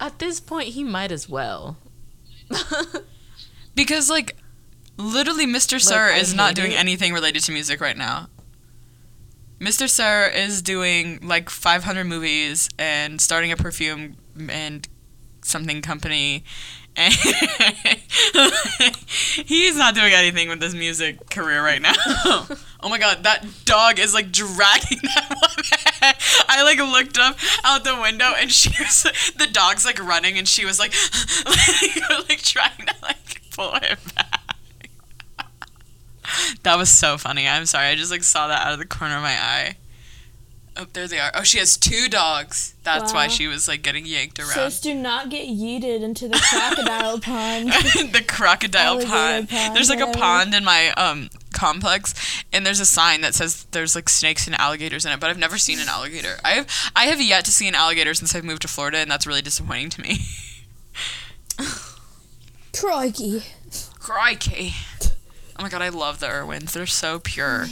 At this point, he might as well. Because like literally Mr. Sir I is not doing it. anything related to music right now. Mr. Sir is doing like 500 movies and starting a perfume and something company and he's not doing anything with his music career right now. oh my god, that dog is like dragging that woman. I like looked up out the window and she was the dog's like running and she was like like, like trying to like pull him back. that was so funny. I'm sorry. I just like saw that out of the corner of my eye. Oh, there they are. Oh, she has two dogs. That's why she was like getting yanked around. Sis, do not get yeeted into the crocodile pond. the crocodile pond. pond, There's like a pond in my um complex, and there's a sign that says there's like snakes and alligators in it, but I've never seen an alligator. I have I have yet to see an alligator since I've moved to Florida, and that's really disappointing to me. Crikey. Crikey. Oh my god, I love the Irwins. They're so pure.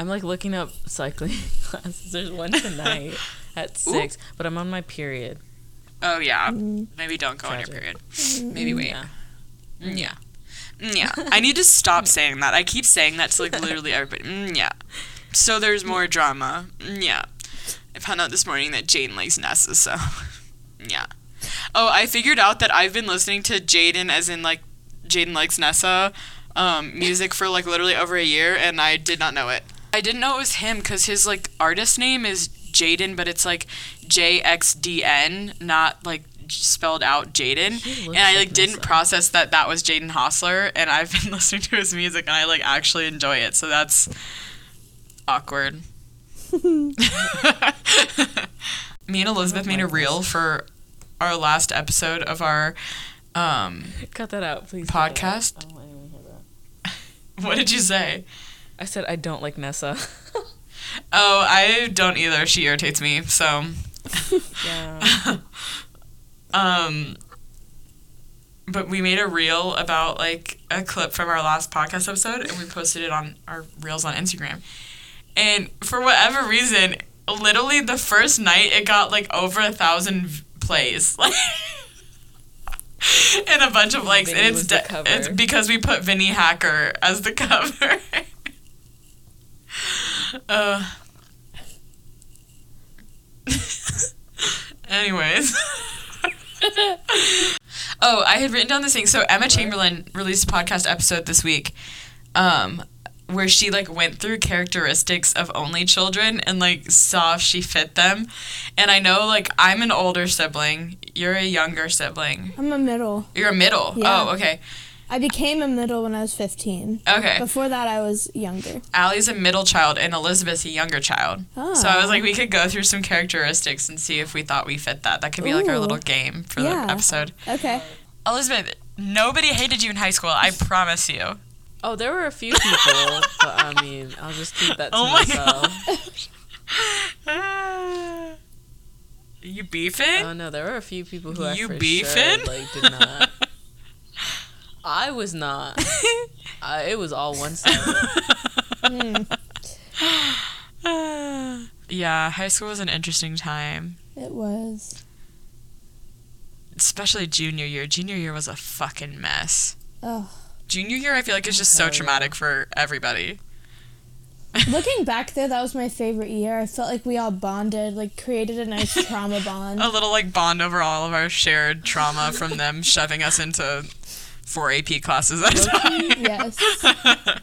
I'm like looking up cycling classes. There's one tonight at six, but I'm on my period. Oh yeah. Mm. Maybe don't go on your period. Maybe wait. Yeah. Mm, Yeah. Mm, Yeah. I need to stop saying that. I keep saying that to like literally everybody. Mm, Yeah. So there's more drama. Mm, Yeah. I found out this morning that Jaden likes Nessa, so yeah. Oh, I figured out that I've been listening to Jaden as in like Jaden likes Nessa um, music for like literally over a year and I did not know it. I didn't know it was him because his like artist name is Jaden, but it's like J X D N, not like spelled out Jaden. And I like like didn't process that that was Jaden Hossler, and I've been listening to his music and I like actually enjoy it. So that's awkward. Me and Elizabeth made a reel for our last episode of our um Cut that out, please. out. Podcast? I don't want to hear that. what did you say? I said I don't like Nessa. Oh, I don't either. She irritates me. So yeah. um but we made a reel about like a clip from our last podcast episode and we posted it on our reels on Instagram. And for whatever reason, literally the first night it got like over a thousand plays. Like and a bunch of likes Vinnie and it's de- it's because we put Vinnie Hacker as the cover. uh Anyways. oh, I had written down this thing. So Emma Chamberlain released a podcast episode this week, um, where she like went through characteristics of only children and like saw if she fit them. And I know like I'm an older sibling. You're a younger sibling. I'm a middle. You're a middle. Yeah. Oh, okay. I became a middle when I was 15. Okay. Before that, I was younger. Allie's a middle child and Elizabeth's a younger child. Oh. So I was ah. like, we could go through some characteristics and see if we thought we fit that. That could be like our little game for Yeah. the episode. Okay. Elizabeth, nobody hated you in high school. I promise you. Oh, there were a few people, but I mean, I'll just keep that to Oh my myself. you beefing? Oh no, there were a few people who I You for beefing? sure like did not. I was not. I, it was all one sided. yeah, high school was an interesting time. It was. Especially junior year. Junior year was a fucking mess. Oh. Junior year, I feel like it's just so traumatic for everybody. Looking back there, that was my favorite year. I felt like we all bonded, like created a nice trauma bond. A little like bond over all of our shared trauma from them shoving us into four AP classes at a time. Yes.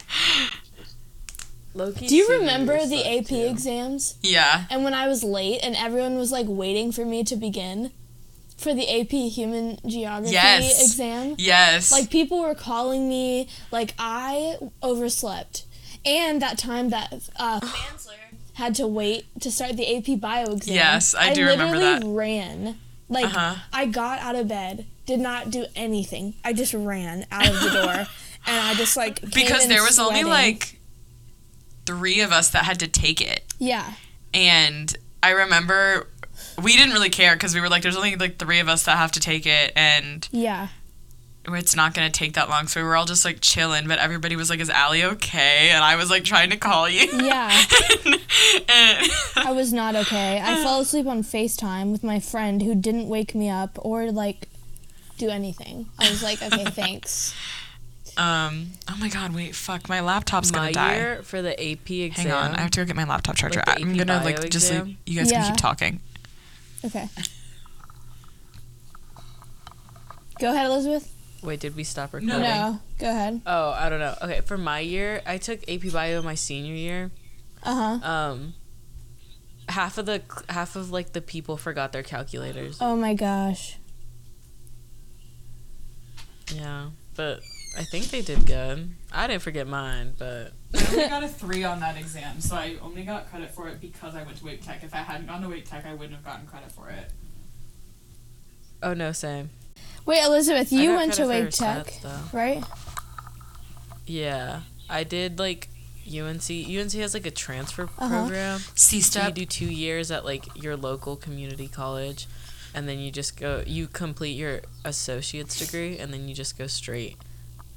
Loki. Do you remember the AP too. exams? yeah. And when I was late and everyone was like waiting for me to begin for the AP Human Geography Yes. exam. Yes. Like people were calling me like I overslept. And that time that uh Mansler had to wait to start the AP bio exam. Yes, I do remember I literally that. ran. Like Uh-huh. I got out of bed, did not do anything. I just ran out of the door and I just like came because there was only like three of us that had to take it. Yeah. And I remember we didn't really care because we were like, there's only like three of us that have to take it, and Yeah. it's not gonna take that long. So we were all just like chilling, but everybody was like, "Is Allie okay?" And I was like trying to call you. Yeah. and, I was not okay. I fell asleep on FaceTime with my friend who didn't wake me up or like do anything. I was like, okay, thanks. um. Oh my God! Wait. Fuck. My laptop's gonna My die. year for the AP exam. Hang on. I have to go get my laptop charger. Like I'm gonna bio like just like you guys Yeah. can keep talking. Okay. Go ahead, Elizabeth. Wait, did we stop recording? No. No, go ahead. Oh, I don't know. Okay, for my year, I took AP Bio my senior year. Uh huh. Um, half of the half of like the people forgot their calculators. Oh my gosh. Yeah, but I think they did good. I didn't forget mine, but I only got a three on that exam, so I only got credit for it because I went to Wake Tech. If I hadn't gone to Wake Tech, I wouldn't have gotten credit for it. oh no, same. Wait, Elizabeth, you went to credit for Wake Tech, stats, right? Yeah, I did like UNC. UNC has like a transfer Uh-huh. program. C So you do two years at like your local community college, and then you just go. You complete your associate's degree, and then you just go straight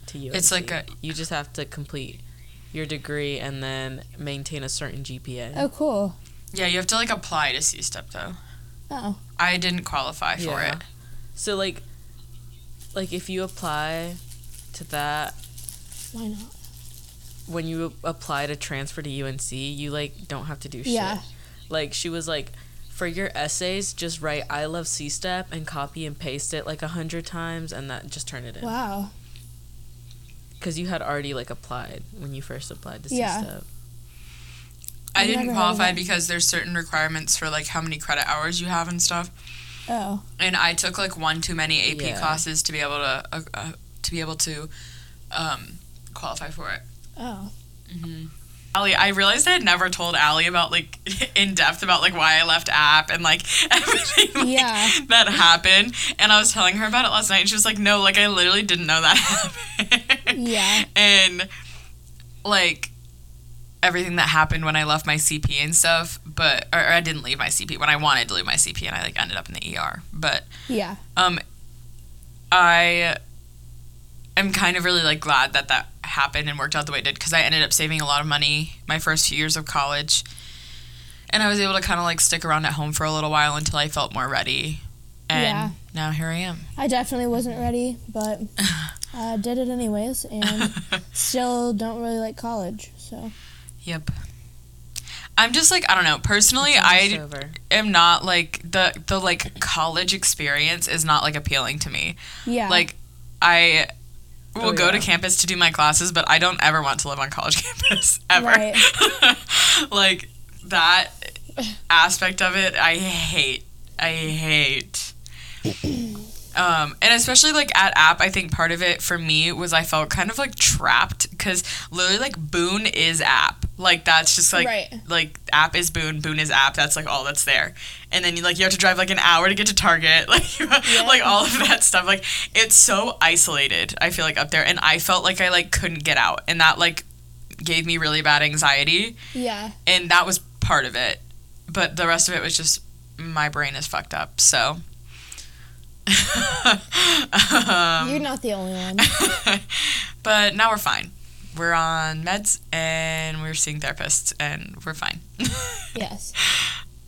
to UNC. It's like a- You just have to complete your degree and then maintain a certain GPA. Oh, cool. Yeah, you have to like apply to C-STEP though. Oh, I didn't qualify for Yeah. it. So like, like if you apply to that why not? when you apply to transfer to UNC, you like don't have to do shit. Yeah. Like she was like, for your essays, just write "I love C-STEP" and copy and paste it like a hundred times, and that just turn it in. Wow. Because you had already like applied when you first applied to C-STEP. I I've didn't never heard of qualify because there's certain requirements for like how many credit hours you have and stuff. Oh, And I took like one too many AP Yeah. classes to be able to uh, uh, to be able to um, qualify for it. oh. Mm-hmm. Allie, I realized I had never told Allie about like in depth about like why I left app and like everything like, Yeah. that happened. And I was telling her about it last night, and she was like, "No, like I literally didn't know that happened." Yeah. and like everything that happened when I left my CP and stuff, but or, or I didn't leave my CP when I wanted to leave my CP, and I like ended up in the ER. But Yeah. um, I am kind of really like glad that that happened and worked out the way it did because I ended up saving a lot of money my first few years of college, and I was able to kind of like stick around at home for a little while until I felt more ready, and Yeah. now here I am. I definitely wasn't ready, but I did it anyways, and still don't really like college. So Yep. I'm just like I don't know. Personally, I over. am not like the the like college experience is not like appealing to me. yeah. Like I will Oh, go to campus to do my classes, but I don't ever want to live on college campus ever. Right. like that aspect of it, I hate. I hate. Um, and especially like at app, I think part of it for me was I felt kind of like trapped because literally like Boone is app. Like that's just like Right. like app is Boone, Boone is app. That's like all that's there. And then you like you have to drive like an hour to get to Target, like like all of that stuff. Like it's so isolated. I feel like up there, and I felt like I like couldn't get out, and that like gave me really bad anxiety, Yeah. and that was part of it. But the rest of it was just my brain is fucked up. So. Um, You're not the only one. but now we're fine. We're on meds and we're seeing therapists and we're fine. yes.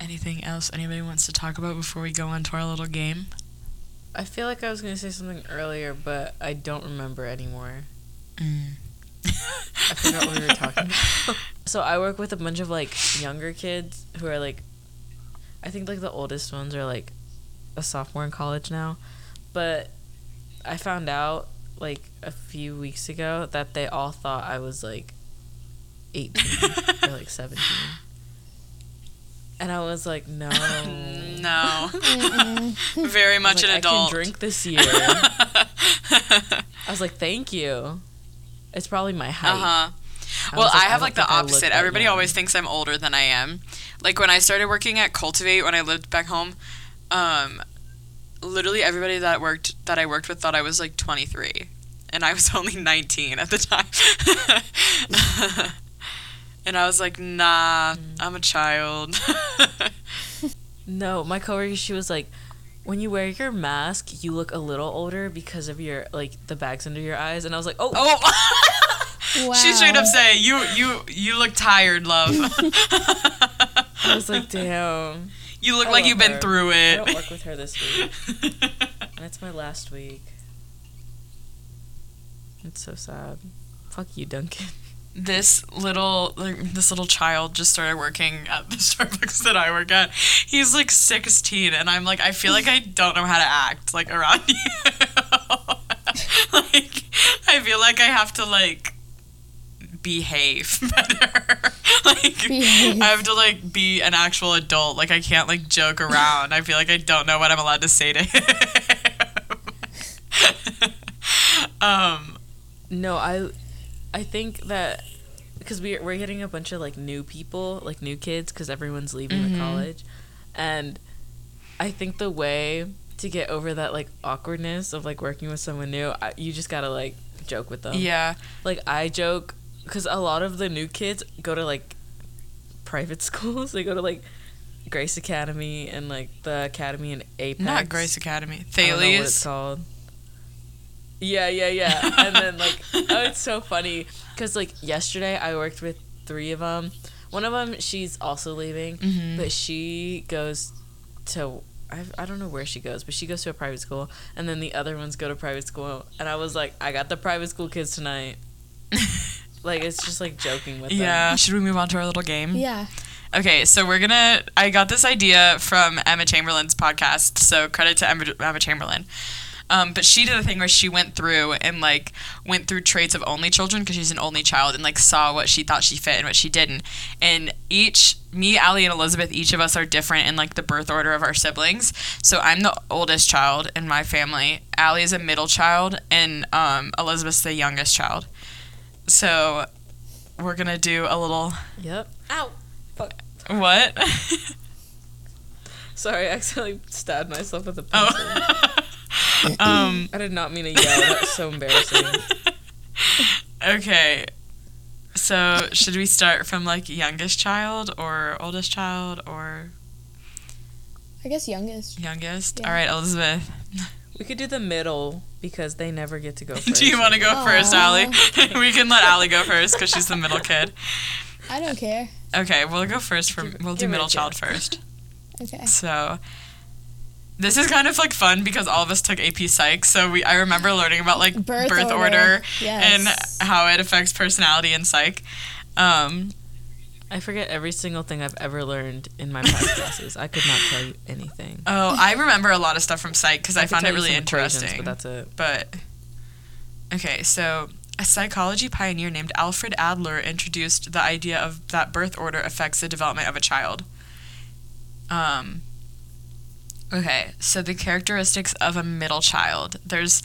Anything else anybody wants to talk about before we go on to our little game? I feel like I was gonna say something earlier, but I don't remember anymore. I forgot what we were talking about. so I work with a bunch of like younger kids who are like, I think like the oldest ones are like a sophomore in college now, but I found out like a few weeks ago that they all thought I was like 18 or like 17. And I was like, no. No. Very I much like, an adult. I can drink this year. I was like, thank you. It's probably my height. Uh huh. I Well, was I like, have don't like the I opposite. Everybody always thinks I'm older than I am. Like when I started working at Cultivate when I lived back home, um, literally everybody that worked that I worked with thought I was like 23, and I was only 19 at the time. and I was like, Nah, I'm a child. No, my coworker, she was like, when you wear your mask, you look a little older because of your like the bags under your eyes, and I was like, oh, oh. Wow. She straight up say, "You you you look tired, love. I was like, damn. You look I like you've been through it. I don't work with her this week, and it's my last week. It's so sad. Fuck you, Duncan. this little like, this little child just started working at the Starbucks that I work at. He's like 16 and I'm like I feel like I don't know how to act like around you. like I feel like I have to like behave better. like Behave. I have to like be an actual adult. Like I can't like joke around. I feel like I don't know what I'm allowed to say to him. um No, I, I think that because we we're getting a bunch of like new people, like new kids, because everyone's leaving Mhm. the college, and I think the way to get over that like awkwardness of like working with someone new, I, you just gotta like joke with them. yeah. Like I joke because a lot of the new kids go to like private schools. They go to like Grace Academy and like the Academy in Apex. Not Grace Academy. Know what it's called. Yeah, yeah, yeah. and then like, oh, it's so funny because like yesterday I worked with three of them. One of them she's also leaving, Mhm. but she goes to I, I don't know where she goes, but she goes to a private school, and then the other ones go to private school. And I was like, I got the private school kids tonight. like it's just like joking with them. Yeah. Should we move on to our little game? Yeah. Okay, so we're gonna. I got this idea from Emma Chamberlain's podcast, so credit to Emma, Emma Chamberlain. Um, but she did a thing where she went through and like went through traits of only children because she's an only child and like saw what she thought she fit and what she didn't. And each me, Allie, and Elizabeth, each of us are different in like the birth order of our siblings. So I'm the oldest child in my family. Allie is a middle child, and um, Elizabeth's the youngest child. So we're gonna do a little Yep. Ow. Fuck. what? Sorry, I accidentally stabbed myself with a pencil. Oh. um. I did not mean to yell. That's so embarrassing. Okay. So should we start from like youngest child or oldest child or I guess youngest. youngest? Yeah. All right, Elizabeth. We could do the middle because they never get to go first. Do you want to go Aw. first, Allie? we can let Allie go first because she's the middle kid. I don't care. Okay, we'll go first from. Give- We'll do give it middle child first. Okay. So. This is kind of like fun because all of us took AP Psych, so we I remember learning about like Birth birth, order, order, yes. and how it affects personality in psych. Um, I forget every single thing I've ever learned in my past classes. I could not tell you anything. Oh, I remember a lot of stuff from psych because I, could found it really interesting. but that's it. But okay, so a psychology pioneer named Alfred Adler introduced the idea of that birth order affects the development of a child. Um, Okay, so the characteristics of a middle child. There's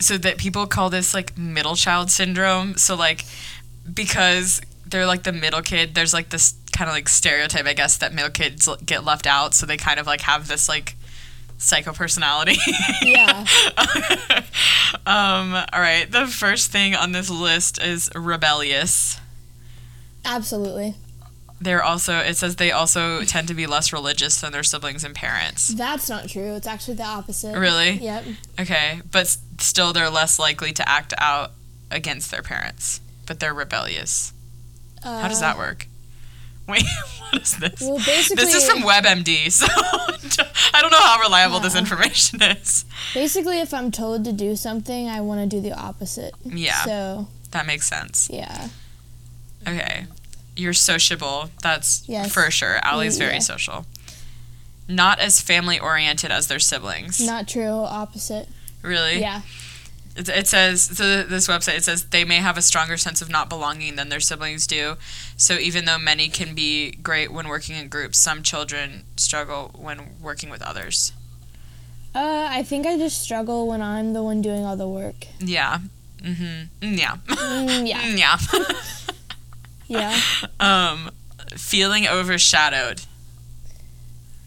so that people call this like middle child syndrome. So like because they're like the middle kid, there's like this kind of like stereotype, I guess, that middle kids get left out. So they kind of like have this like psycho personality. Yeah. um. All right. The first thing on this list is rebellious. Absolutely. They're also. It says they also tend to be less religious than their siblings and parents. That's not true. It's actually the opposite. Really? Yep. Okay, but still, they're less likely to act out against their parents. But they're rebellious. Uh, How does that work? Wait, what is this? Well, basically, This is from WebMD, so I don't know how reliable this Uh. information is. basically, if I'm told to do something, I want to do the opposite. Yeah, So that makes sense. yeah. Okay, you're sociable. That's Yes. for sure. Allie's very Yeah. social. Not as family oriented as their siblings. Not true. Opposite. really? Yeah. It, it says so this website it says they may have a stronger sense of not belonging than their siblings do. So even though many can be great when working in groups some children struggle when working with others. Uh, I think I just struggle when I'm the one doing all the work. yeah. Mm-hmm. Mm, yeah. Mm, yeah. Yeah. Yeah. um feeling overshadowed.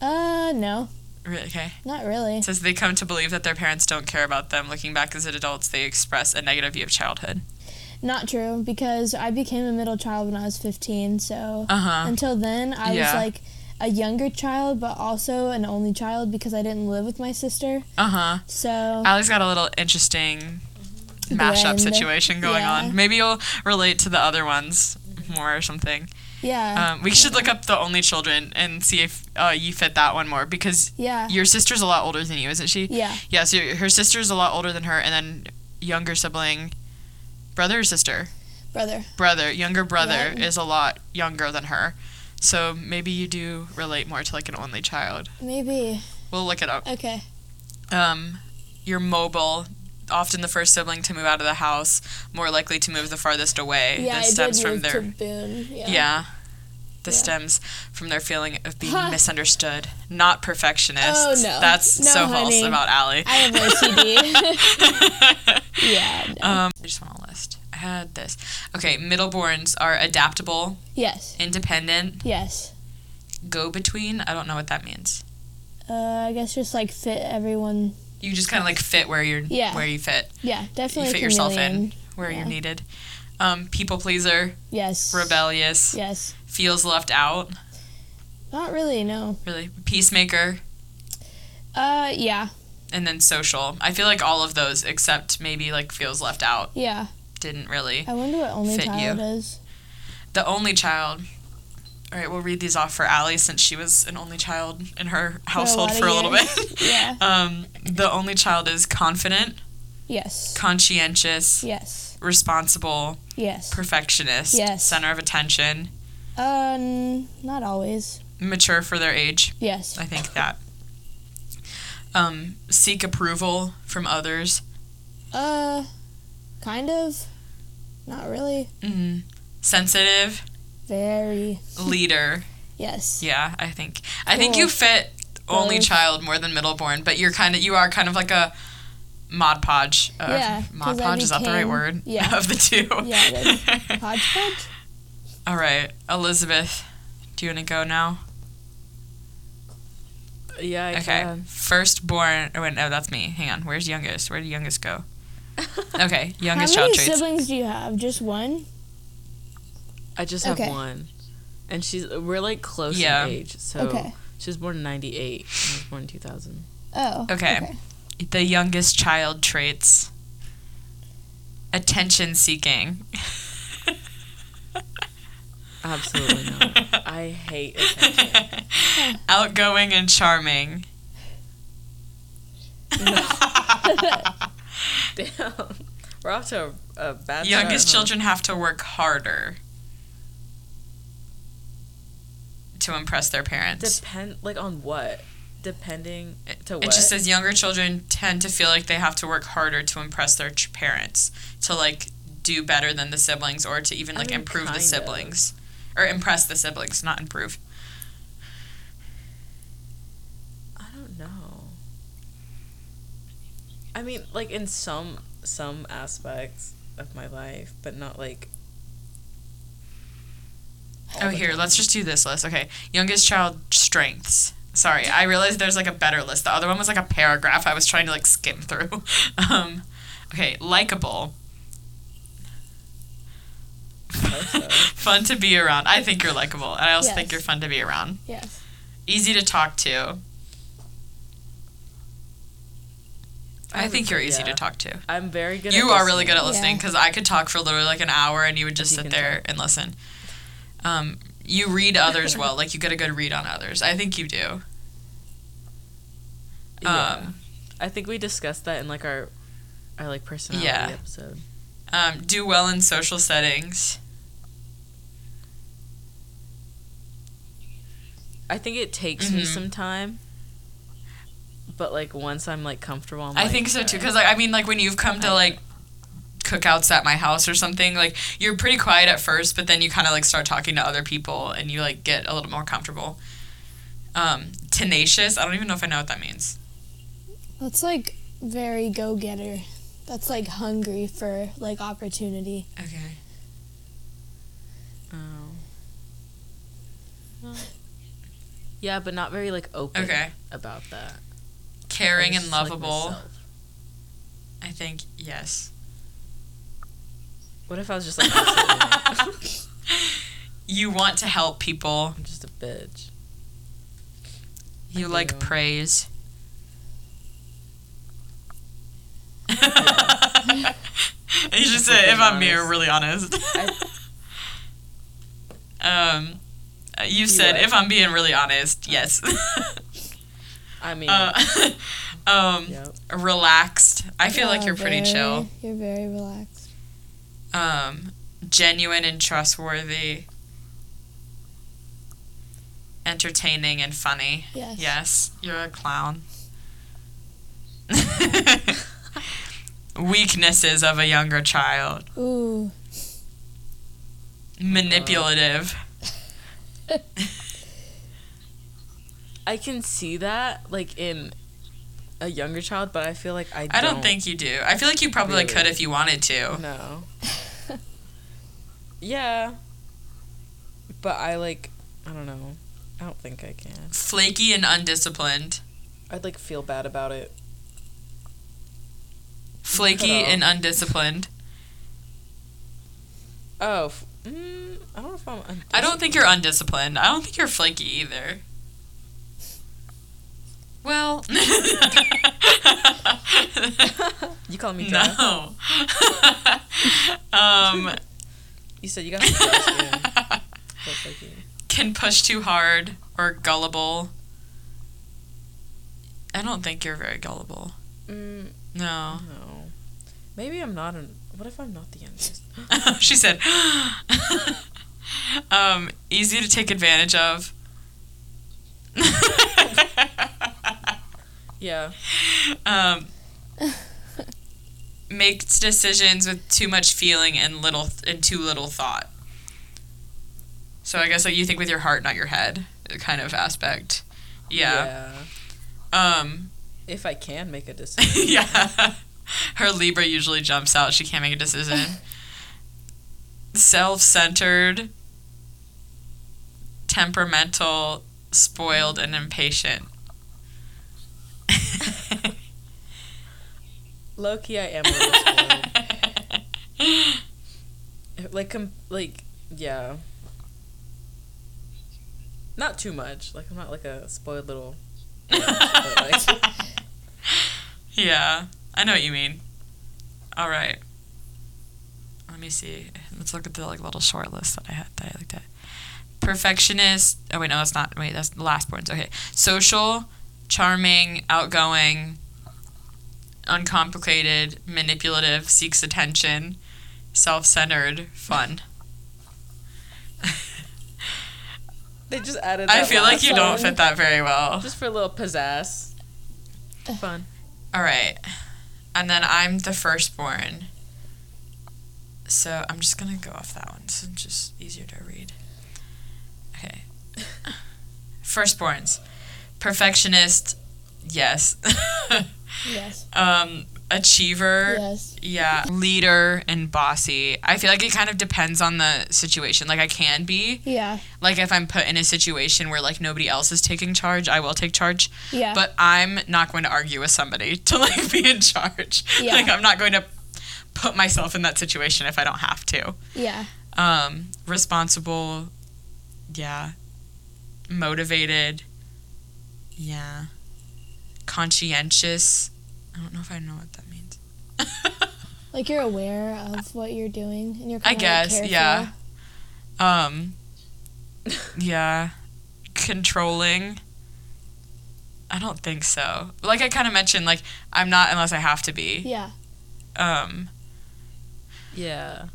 Uh, no, okay not really. it says they come to believe that their parents don't care about them looking back as adults they express a negative view of childhood Not true because I became a middle child when I was 15. So uh-huh until then, I Yeah. was like a younger child, but also an only child because I didn't live with my sister. uh-huh So Allie's got a little interesting mashup situation going Yeah. on. Maybe you'll relate to the other ones more or something. Yeah, Um, we should look up the only children and see if uh, you fit that one more because yeah, your sister's a lot older than you, isn't she? yeah. Yeah, so your- her sister's a lot older than her, and then younger sibling, brother or sister? Brother. Brother, younger brother Yeah. is a lot younger than her. So maybe you do relate more to like an only child. Maybe. We'll look it up. Okay. um, you're mobile, often the first sibling to move out of the house, more likely to move the farthest away. Yeah, this I stems did from move their to Boone. Yeah. yeah. This Yeah. stems from their feeling of being Huh. misunderstood, not perfectionist. Oh, no. That's No, so false about Allie. I have OCD. yeah. No. um, I just want to list. I had this. Okay, middleborns are adaptable, yes. independent, Yes. go between. I don't know what that means. Uh, I guess just like fit everyone. You just kind of like fit where you're Yeah. where you fit. Yeah, definitely. you fit yourself in where Yeah. you're needed. Um, people pleaser, Yes. rebellious, Yes. feels left out. Not really. No. really peacemaker Uh, yeah. and then social i feel like all of those except maybe like feels left out Yeah. didn't really I wonder what only Fit child you. is. the only child all right we'll read these off for Allie since she was an only child in her household lot for a little bit Yeah. um, the only child is confident Yes. conscientious Yes. responsible Yes. perfectionist Yes. center of attention n- not always. mature for their age Yes. i think that um, seek approval from others Uh, kind of. Not really. mm sensitive Very. leader Yes. Yeah, I think I think you fit only Both. child more than middleborn, but you're kind of you are kind of like a mod podge. Uh, Yeah, mod 'cause I podge is that the right word? yeah. of the two. Yeah, it is. Hodgepodge? All right, Elizabeth, do you want to go now? Yeah, I okay, can. firstborn. Oh wait, no, that's me. Hang on, where's youngest? Where did youngest go? Okay, youngest How child many traits. siblings do you have? Just one? I just have Okay. one, and she's we're like close Yeah. in age. So Okay. she was born in '98. I was born in 2000. Oh. Okay. The youngest child traits. Attention seeking. Absolutely not. I hate attention. Outgoing and charming. Damn, we're off to a, a bad. Youngest start, huh? children have to work harder to impress their parents. Depend like on what? Depending eh, to it just says younger children tend to feel like they have to work harder to impress their ch- parents, to like do better than the siblings or to even I like mean, improve the kind of. siblings or impress the siblings, not improve. I don't know. I mean, like in some some aspects of my life, but not like. Oh, here, let's just do this list. Okay, youngest child strengths. Sorry, I realized there's like a better list. The other one was like a paragraph. I was trying to like skim through. um, okay, likable, fun to be around. I think you're likable, and I also think you're fun to be around. Yes. Easy to talk to. I, would think you're easy to talk to. I'm very good. You are really good at listening because I could talk for literally like an hour and you would just you sit there and listen. Um, you read others well, like you get a good read on others. I think you do. Yeah. Um, I think we discussed that in like our our like personality Yeah. episode. um, do well in social settings. I think it takes me Mhm. some time. But like once I'm like comfortable, I'm I like, think so too because like I mean like when you've come to like cookouts at my house or something like you're pretty quiet at first but then you kind of like start talking to other people and you like get a little more comfortable. Um, tenacious. I don't even know if I know what that means. That's like very go getter. That's like hungry for like opportunity. Okay. Oh. Well, yeah, but not very like open Okay. about that. Caring and just like lovable. I think yes. What if I was just like you want to help people. I'm just a bitch. You I like do. praise. you should say, if I'm being being really honest. um, uh, you said, what? if I'm being really honest, yes. I mean, uh, um, yep. relaxed. I feel like you're pretty very- chill. You're very relaxed. Um, genuine and trustworthy. Entertaining and funny. Yes. Yes, you're a clown. Weaknesses of a younger child. Ooh. Manipulative. I can see that like in a younger child, but I feel like I. I don't think you do. I feel like you probably Really? could if you wanted to. No. yeah. But I like. I don't know. I don't think I can. Flaky and undisciplined. I'd like feel bad about it. Flaky and undisciplined. Oh, f- mm, I don't know if I'm. I don't think you're undisciplined. I don't think you're flaky either. Well, you call me no. um, You said you got some skin. Like you. can push too hard or gullible. I don't think you're very gullible. Mm, No. no. Maybe I'm not an. What if I'm not the youngest? she said, um, easy to take advantage of. Yeah. um, makes decisions with too much feeling and little and too little thought. So I guess like you think with your heart, not your head, kind of aspect. Yeah. Um. If I can make a decision. yeah. Her Libra usually jumps out. She can't make a decision. Self-centered, temperamental, spoiled, and impatient. Low key, I am a little spoiled. like, com- like, yeah. Not too much. Like, I'm not like a spoiled little. bitch, but, like, yeah, I know what you mean. All right. Let me see. Let's look at the like little short list that I had that I looked at. Perfectionist. Oh wait, no, that's not. Wait, that's the last ones. Okay. Social, charming, outgoing, uncomplicated, manipulative, seeks attention, self-centered, fun. they just added. That. I feel like you don't fit that very well. Just for a little pizzazz. Fun. All right. And then I'm the firstborn. So I'm just going to go off that one. So it's just easier to read. Okay. Firstborns. Perfectionist. Yes. Yes. um achiever. Yes. Yeah, leader and bossy. I feel like it kind of depends on the situation. Like I can be Yeah. like if I'm put in a situation where like nobody else is taking charge, I will take charge. Yeah. But I'm not going to argue with somebody to like be in charge. Yeah. Like I'm not going to put myself in that situation if I don't have to. yeah. Um, responsible, yeah. Motivated, yeah. Conscientious. I don't know if I know what that means. Like you're aware of what you're doing and you're I kind of guess, careful. yeah. Um, yeah. Controlling. I don't think so. Like I kind of mentioned, like I'm not unless I have to be. Yeah. Um, Yeah.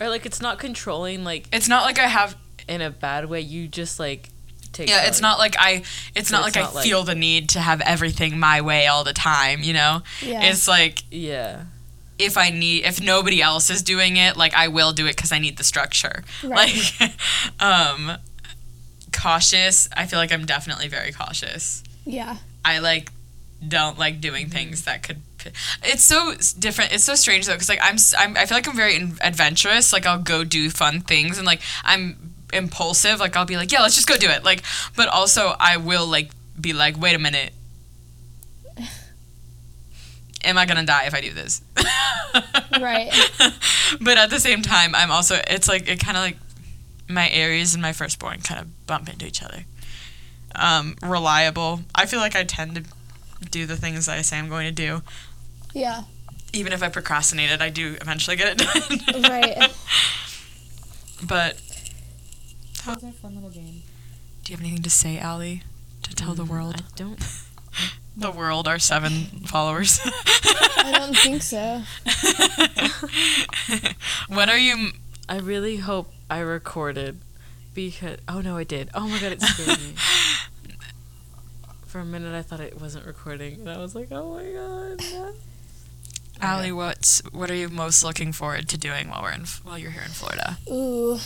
Or like it's not controlling like it's not like I have. in a bad way. You just like take. Yeah, it's not like I. It's not It's like not I like- feel the need to have everything my way all the time. You know. Yeah. It's like Yeah. if I need, if nobody else is doing it, like I will do it because I need the structure. Right. Like, um, cautious. I feel like I'm definitely very cautious. yeah. I like don't like doing things that could. It's so different. It's so strange though, because like I'm, s- I'm, I feel like I'm very adventurous. Like I'll go do fun things, and like I'm impulsive. Like I'll be like, yeah, let's just go do it. Like, but also I will like be like, wait a minute. Am I gonna die if I do this? Right. but at the same time, I'm also. It's like it kind of like my Aries and my firstborn kind of bump into each other. Um, reliable. I feel like I tend to do the things that I say I'm going to do. Yeah. Even if I procrastinate it, I do eventually get it done. Right. but That was our fun little game. do you have anything to say, Allie? To tell the mm, world? I don't. The world, our seven followers. I don't think so. when are you? I really hope I recorded because oh no I did. Oh my god it scared me. For a minute I thought it wasn't recording and I was like, "Oh my god." Allie, what's what are you most looking forward to doing while we're in while you're here in Florida? Ooh.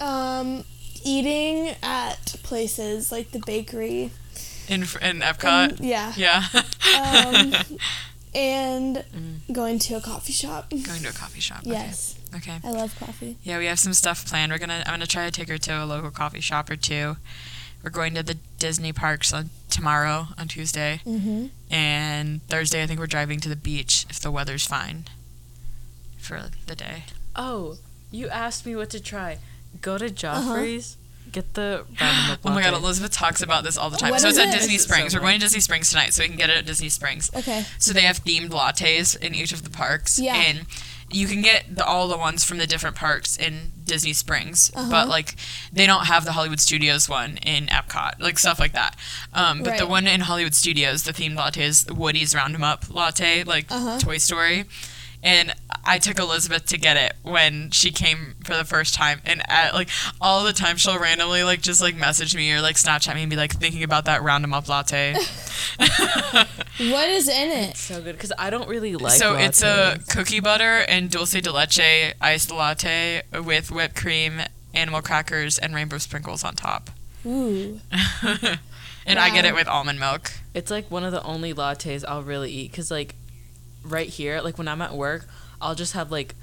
Um, eating at places like the bakery. In in Epcot? Um, yeah. yeah. Um, and Mm. going to a coffee shop. Going to a coffee shop. okay. Yes. Okay. I love coffee. Yeah, we have some stuff planned. We're gonna I'm gonna try to take her to a local coffee shop or two. We're going to the Disney parks on tomorrow on Tuesday, Mm-hmm. and Thursday I think we're driving to the beach if the weather's fine for the day. Oh, you asked me what to try. Go to Joffrey's. Get the random milk Oh my god. Elizabeth talks about this all the time. What so it's is at it? Disney Springs. so We're going to Disney Springs tonight, so we can get it at Disney Springs. Okay. So they have themed lattes in each of the parks. Yeah. And you can get the, all the ones from the different parks in Disney Springs, Uh-huh. but like they don't have the Hollywood Studios one in Epcot, like stuff like that. Um, but the one in Hollywood Studios, the themed latte is Woody's Round 'em Up latte, like Uh-huh. Toy Story. And I took Elizabeth to get it when she came for the first time, and at, like all the time she'll randomly like just like message me or like Snapchat me and be like thinking about that Round 'em Up latte. What is in it? so good because I don't really like. so it's a cookie butter and dulce de leche iced latte with whipped cream, animal crackers, and rainbow sprinkles on top. Ooh. and I get it with almond milk. It's like one of the only lattes I'll really eat because like right here, like when I'm at work, I'll just have like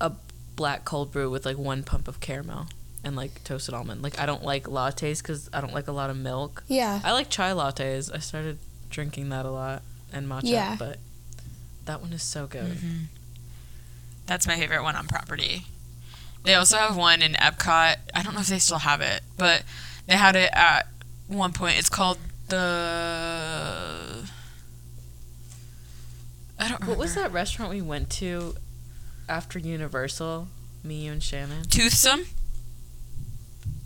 a black cold brew with like one pump of caramel and like toasted almond. Like I don't like lattes because I don't like a lot of milk. Yeah. I like chai lattes. I started drinking that a lot and matcha, Yeah. but that one is so good. Mm-hmm. That's my favorite one on property. They also have one in Epcot. I don't know if they still have it, but they had it at one point. It's called the. I don't remember. What was that restaurant we went to after Universal? Me, you, and Shannon. Toothsome?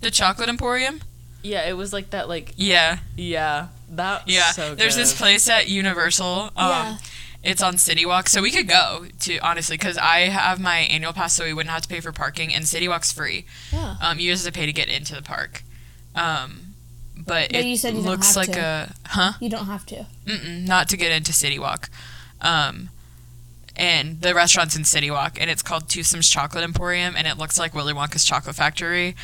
The Chocolate Emporium? Yeah, it was like that. Like Yeah. yeah, that. Yeah, so there's this place at Universal. Um, Yeah. It's on City Walk, so we could go to honestly because I have my annual pass, so we wouldn't have to pay for parking, and City Walk's free. Oh. Um, you just have to pay to get into the park. Um, but But it you said you looks like to. a huh? You don't have to. Mm-mm, not to get into City Walk. Um, and the restaurant's in City Walk, and it's called Toothsome's Chocolate Emporium, and it looks like Willy Wonka's chocolate factory,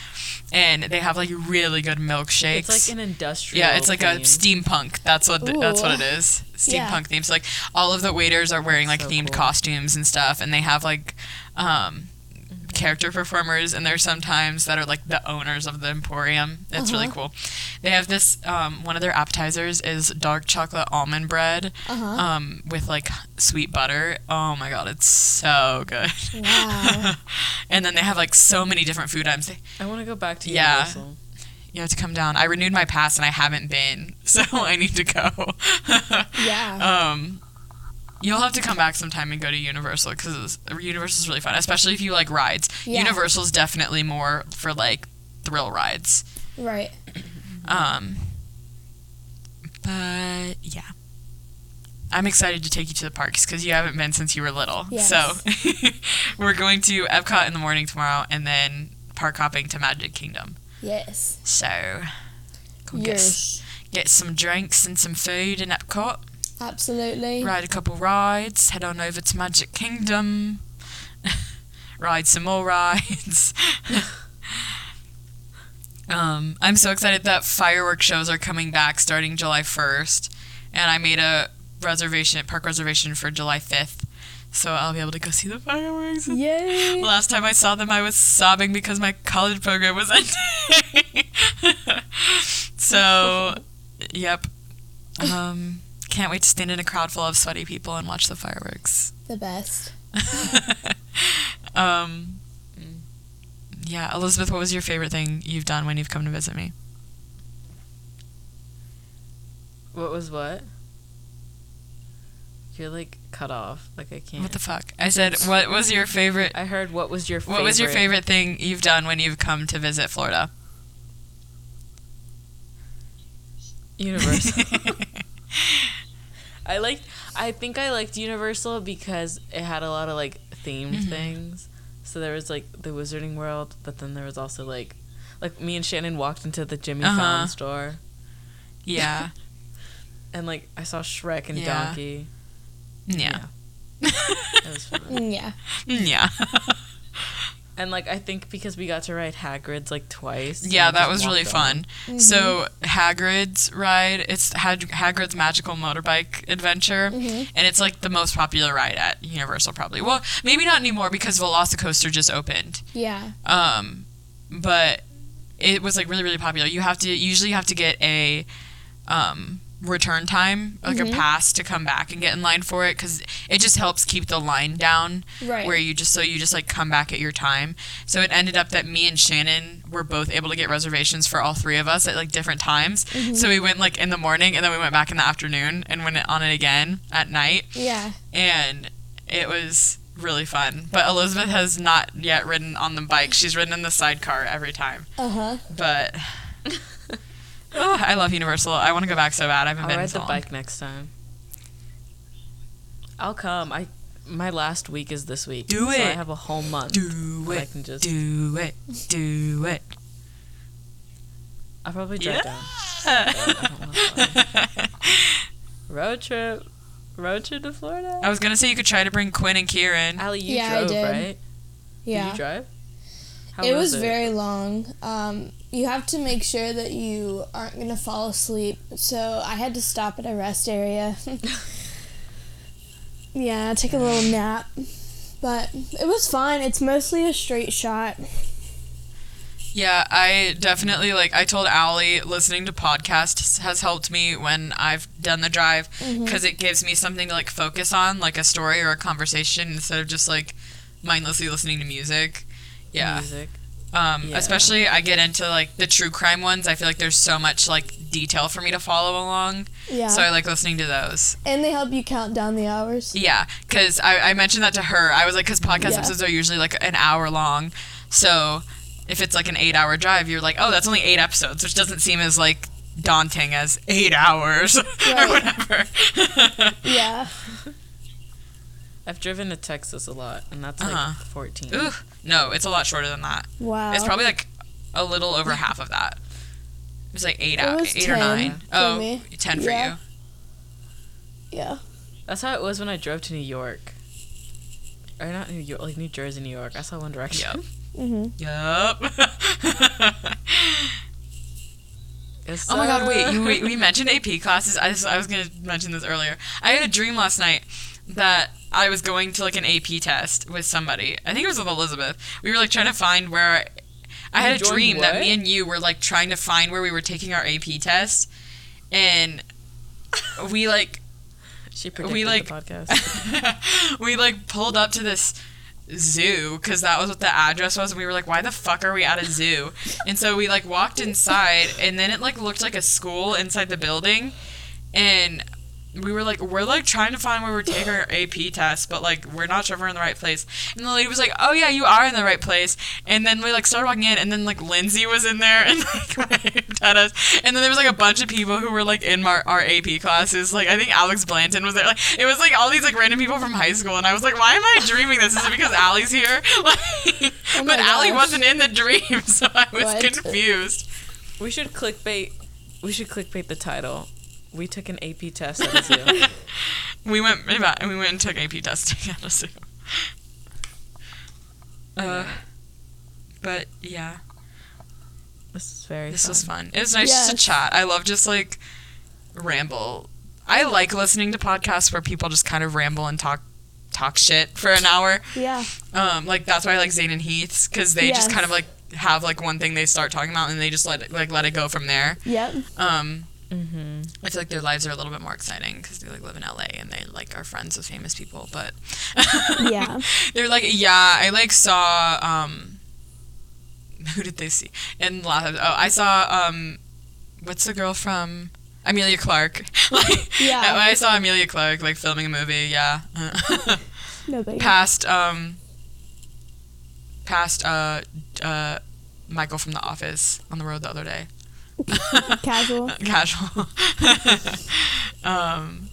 and they have like really good milkshakes. It's like an industrial. yeah, it's like a steampunk. That's what the, that's what it Ooh. is. Steampunk Yeah. themes. Like all of the waiters are wearing like So themed cool. costumes and stuff, and they have like um, character performers, and there's sometimes that are like the owners of the emporium. It's really Uh-huh. cool. They have this. Um, one of their appetizers is dark chocolate almond bread Uh huh. um, with like sweet butter. Oh my god, it's so good. Wow. and then they have like so many different food items. They, I want to go back to Yeah. Universal. you have to come down. I renewed my pass and I haven't been, so I need to go. Yeah. um, you'll have to come back sometime and go to Universal because Universal's really fun, especially if you like rides. Yeah. Universal's definitely more for like thrill rides. Right. Um, but yeah. I'm excited to take you to the parks because you haven't been since you were little. Yes. So we're going to Epcot in the morning tomorrow and then park hopping to Magic Kingdom. Yes. So go get, Yes. get some drinks and some food in Epcot, Absolutely. ride a couple rides, head on over to Magic Kingdom, ride some more rides. um, I'm so excited that fireworks shows are coming back starting July 1st, and I made a reservation, park reservation for July 5th, so I'll be able to go see the fireworks. Yay. Last time I saw them, I was sobbing because my college program was ending. so, yep. Um, can't wait to stand in a crowd full of sweaty people and watch the fireworks. The best. um, yeah, Elizabeth, what was your favorite thing you've done when you've come to visit me? What was what? You're like cut off. Like I can't. What the fuck? I said, what was your favorite? I heard. What was your favorite? What was your favorite thing you've done when you've come to visit Florida? Universal. I liked. I think I liked Universal because it had a lot of like themed Mhm. things. So there was like the Wizarding World, but then there was also like, like me and Shannon walked into the Jimmy Uh-huh. Fallon store, yeah. and like I saw Shrek and Yeah. Donkey. Yeah. It was fun. Yeah. Yeah. And like I think because we got to ride Hagrid's like twice. Yeah, that was really fun. on. So Hagrid's ride, it's Hag- Hagrid's magical motorbike adventure, Mhm. and it's like the most popular ride at Universal probably. Well, maybe not anymore because Velocicoaster just opened. Yeah. Um, but it was like really really popular. You have to usually you have to get a um return time like a Mhm. pass to come back and get in line for it because it just helps keep the line down Right. where you just so you just like come back at your time. So it ended up that me and Shannon were both able to get reservations for all three of us at like different times. Mm-hmm. So we went like in the morning and then we went back in the afternoon and went on it again at night yeah. and it was really fun. But Elizabeth has not yet ridden on the bike. She's ridden in the sidecar every time. Uh huh. But oh, I love Universal. I want to go back so bad. I haven't I'll been ride in so the long. bike next time. I'll come. I my last week is this week. Do so I have a whole month. Do it. I can just. Do it. Do it. I'll probably drive down. Yeah. I Road trip. Road trip to Florida. I was gonna say you could try to bring Quinn and Kieran. Allie, you Yeah, I drove, did. right? Did you drive? How it was very long. Um, you have to make sure that you aren't gonna fall asleep. So I had to stop at a rest area. yeah, take a little nap. But it was fine. It's mostly a straight shot. Yeah, I definitely like. I told Allie listening to podcasts has helped me when I've done the drive Mm-hmm. because it gives me something to like focus on, like a story or a conversation, instead of just like mindlessly listening to music. Yeah. Music. Um, Yeah. Especially, I get into like the true crime ones. I feel like there's so much like detail for me to follow along, Yeah. so I like listening to those. and they help you count down the hours. Yeah, because I, I mentioned that to her. I was like, because podcast Yeah. episodes are usually like an hour long, so if it's like an eight-hour drive, you're like, oh, that's only eight episodes, which doesn't seem as like daunting as eight hours or whatever. Yeah. I've driven to Texas a lot, and that's like Uh-huh. 14. Ooh, no, it's a lot shorter than that. Wow. It's probably like a little over half of that. It was like eight, It out, was eight or 10 nine. for Oh, me. 10 for Yeah. you. yeah. That's how it was when I drove to New York. or not New York, like New Jersey, New York. I saw One Direction. Yep. Mm-hmm. Yup. It's Oh my god, wait, you, we, we mentioned AP classes. I, just, I was going to mention this earlier. I had a dream last night that I was going to like an AP test with somebody. I think it was with Elizabeth. We were like trying to find where. I had a dream that me and you were like trying to find where we were taking our AP test. And we like She predicted like- the podcast. we like pulled up to this zoo because that was what the address was and we were like why the fuck are we at a zoo and so we like walked inside and then it like looked like a school inside the building and we were like we're like trying to find where we're taking our ap test but like we're not sure if we're in the right place. And the lady was like oh yeah you are in the right place. And then we like started walking in and then like lindsay was in there and like waved at us. And then there was like a bunch of people who were like in our, our ap classes. Like i think alex blanton was there. Like it was like all these like random people from high school and i was like why am i dreaming this? Is it because Allie's here? Like Oh but Allie wasn't in the dream so i was What? confused. We should clickbait. We should clickbait the title. We took an AP test at a zoo. we went we went and took ap testing at a zoo uh, but yeah this is very. This fun. was fun. It was nice just to chat. I love just like ramble. I like listening to podcasts where people just kind of ramble and talk talk shit for an hour. Yeah. Um, like that's why I like Zane and Heath's because they just kind of like have like one thing they start talking about and they just let it, like let it go from there. Yep. Um, Mm-hmm. I feel like their lives are a little bit more exciting because they like live in LA and they like are friends with famous people. But Yeah. they're like, yeah, I like saw um, who did they see? In last, oh, I saw um, what's the girl from Emilia Clarke? like, Yeah. I saw Emilia Clarke like filming a movie. Yeah, Nobody. past um, past uh, uh, Michael from The Office on the road the other day. Casual. Casual. um,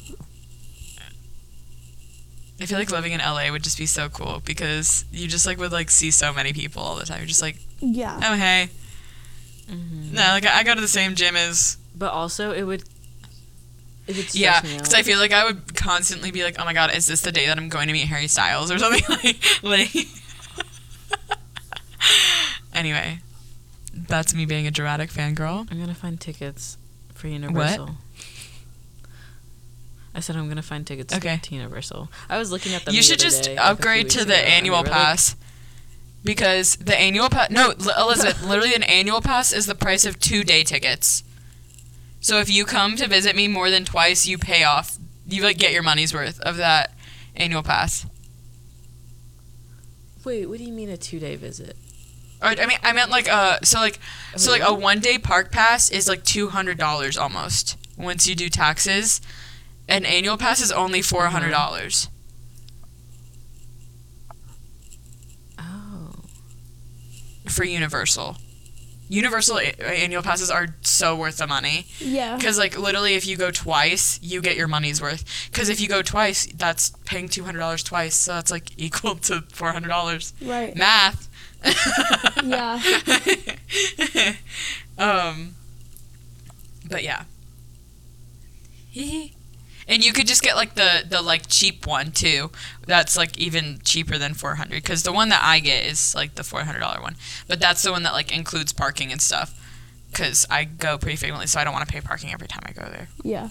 I feel like living in LA would just be so cool because you just like would like see so many people all the time. You're just like, Yeah. oh hey, Mm-hmm. no, like I I go to the same gym as But also, it would. It would yeah, because I feel like I would constantly be like, oh my god, is this the day that I'm going to meet Harry Styles or something like like. anyway, that's me being a dramatic fangirl. I'm gonna find tickets for Universal. What? I said I'm gonna find tickets Okay. to Universal. I was looking at them. You should other just day, like, upgrade to the ago, and they annual were, like- pass because the annual pass. No, Elizabeth. literally, an annual pass is the price of two day tickets. So if you come to visit me more than twice, you pay off. You like get your money's worth of that annual pass. Wait, what do you mean a two day visit? Or I mean, I meant like uh, so like so like a one day park pass is like two hundred dollars almost once you do taxes. An annual pass is only four hundred dollars. Oh, for Universal. Universal a- annual passes are so worth the money Yeah. because like literally if you go twice you get your money's worth because if you go twice that's paying $200 twice so that's like equal to $400 Right. math Yeah. um but yeah and you could just get like the the like cheap one too that's like even cheaper than 400 because the one that i get is like the $400 one but that's the one that like includes parking and stuff because i go pretty frequently so i don't want to pay parking every time i go there Yeah.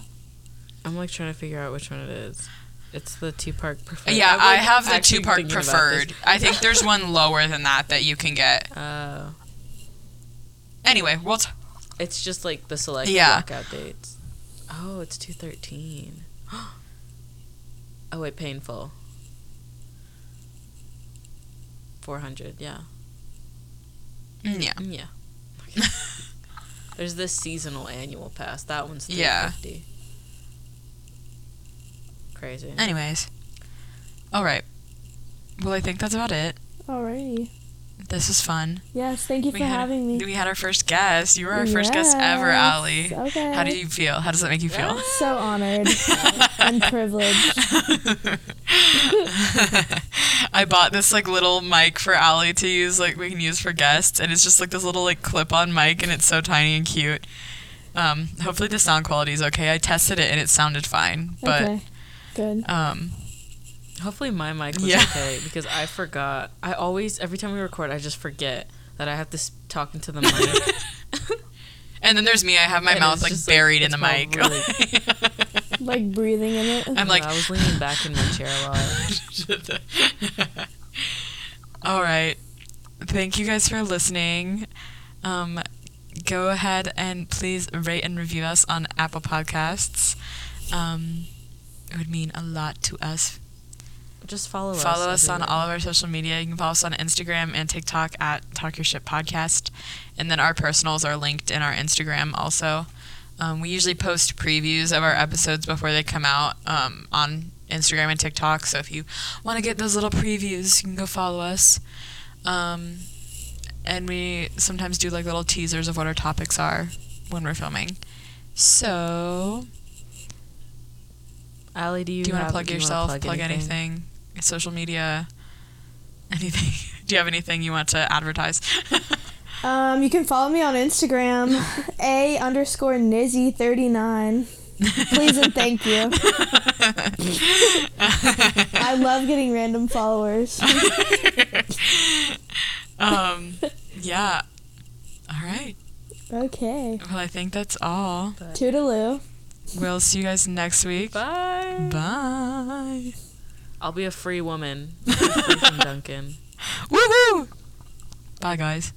I'm like trying to figure out which one it is. It's the two park preferred. yeah I'm, i have the two park preferred i think there's one lower than that that you can get Uh, anyway we'll t- it's just like the select Yeah. blackout dates. Oh, it's two thirteen. oh wait, painful. Four hundred. Yeah. mm, yeah Mm, Yeah. Okay. There's this seasonal annual pass. That one's 350. Yeah. Fifty. Crazy. anyways all right well i think that's about it Alrighty. this is fun Yes. Thank you for had, having me. We had our first guest. You were our first guest ever, Yes, Allie. Okay. How do you feel? How does that make you feel? So honored and privileged. I bought this like little mic for Allie to use, like we can use for guests, and it's just like this little like clip-on mic, and it's so tiny and cute. Um, hopefully the sound quality is okay. I tested it and it sounded fine, but okay. Good. um, Hopefully my mic was Yeah. okay because I forgot. I always every time we record, I just forget that I have to s- talk into the mic. And then there's me. I have my And mouth like just, like, buried in the mic. probably- Like breathing in it. I'm like, I was leaning back in my chair a lot. All right. Thank you guys for listening. Um, go ahead and please rate and review us on Apple Podcasts. Um, it would mean a lot to us. Just follow us. Follow us on all of our social media. You can follow us on Instagram and TikTok at Talk Your Shit Podcast. And then our personals are linked in our Instagram also. Um, we usually post previews of our episodes before they come out um, on Instagram and TikTok. So if you want to get those little previews, you can go follow us. Um, and we sometimes do like little teasers of what our topics are when we're filming. So, Allie, do you, do you want to plug do you wanna yourself? Plug, anything? Social media? Anything? do you have anything you want to advertise? Um, you can follow me on Instagram, a underscore nizzy thirty nine. Please and thank you. I love getting random followers. um, yeah. All right. Okay. Well, I think that's all. Toodaloo. We'll see you guys next week. Bye. Bye. I'll be a free woman. Duncan. Woohoo! Bye, guys.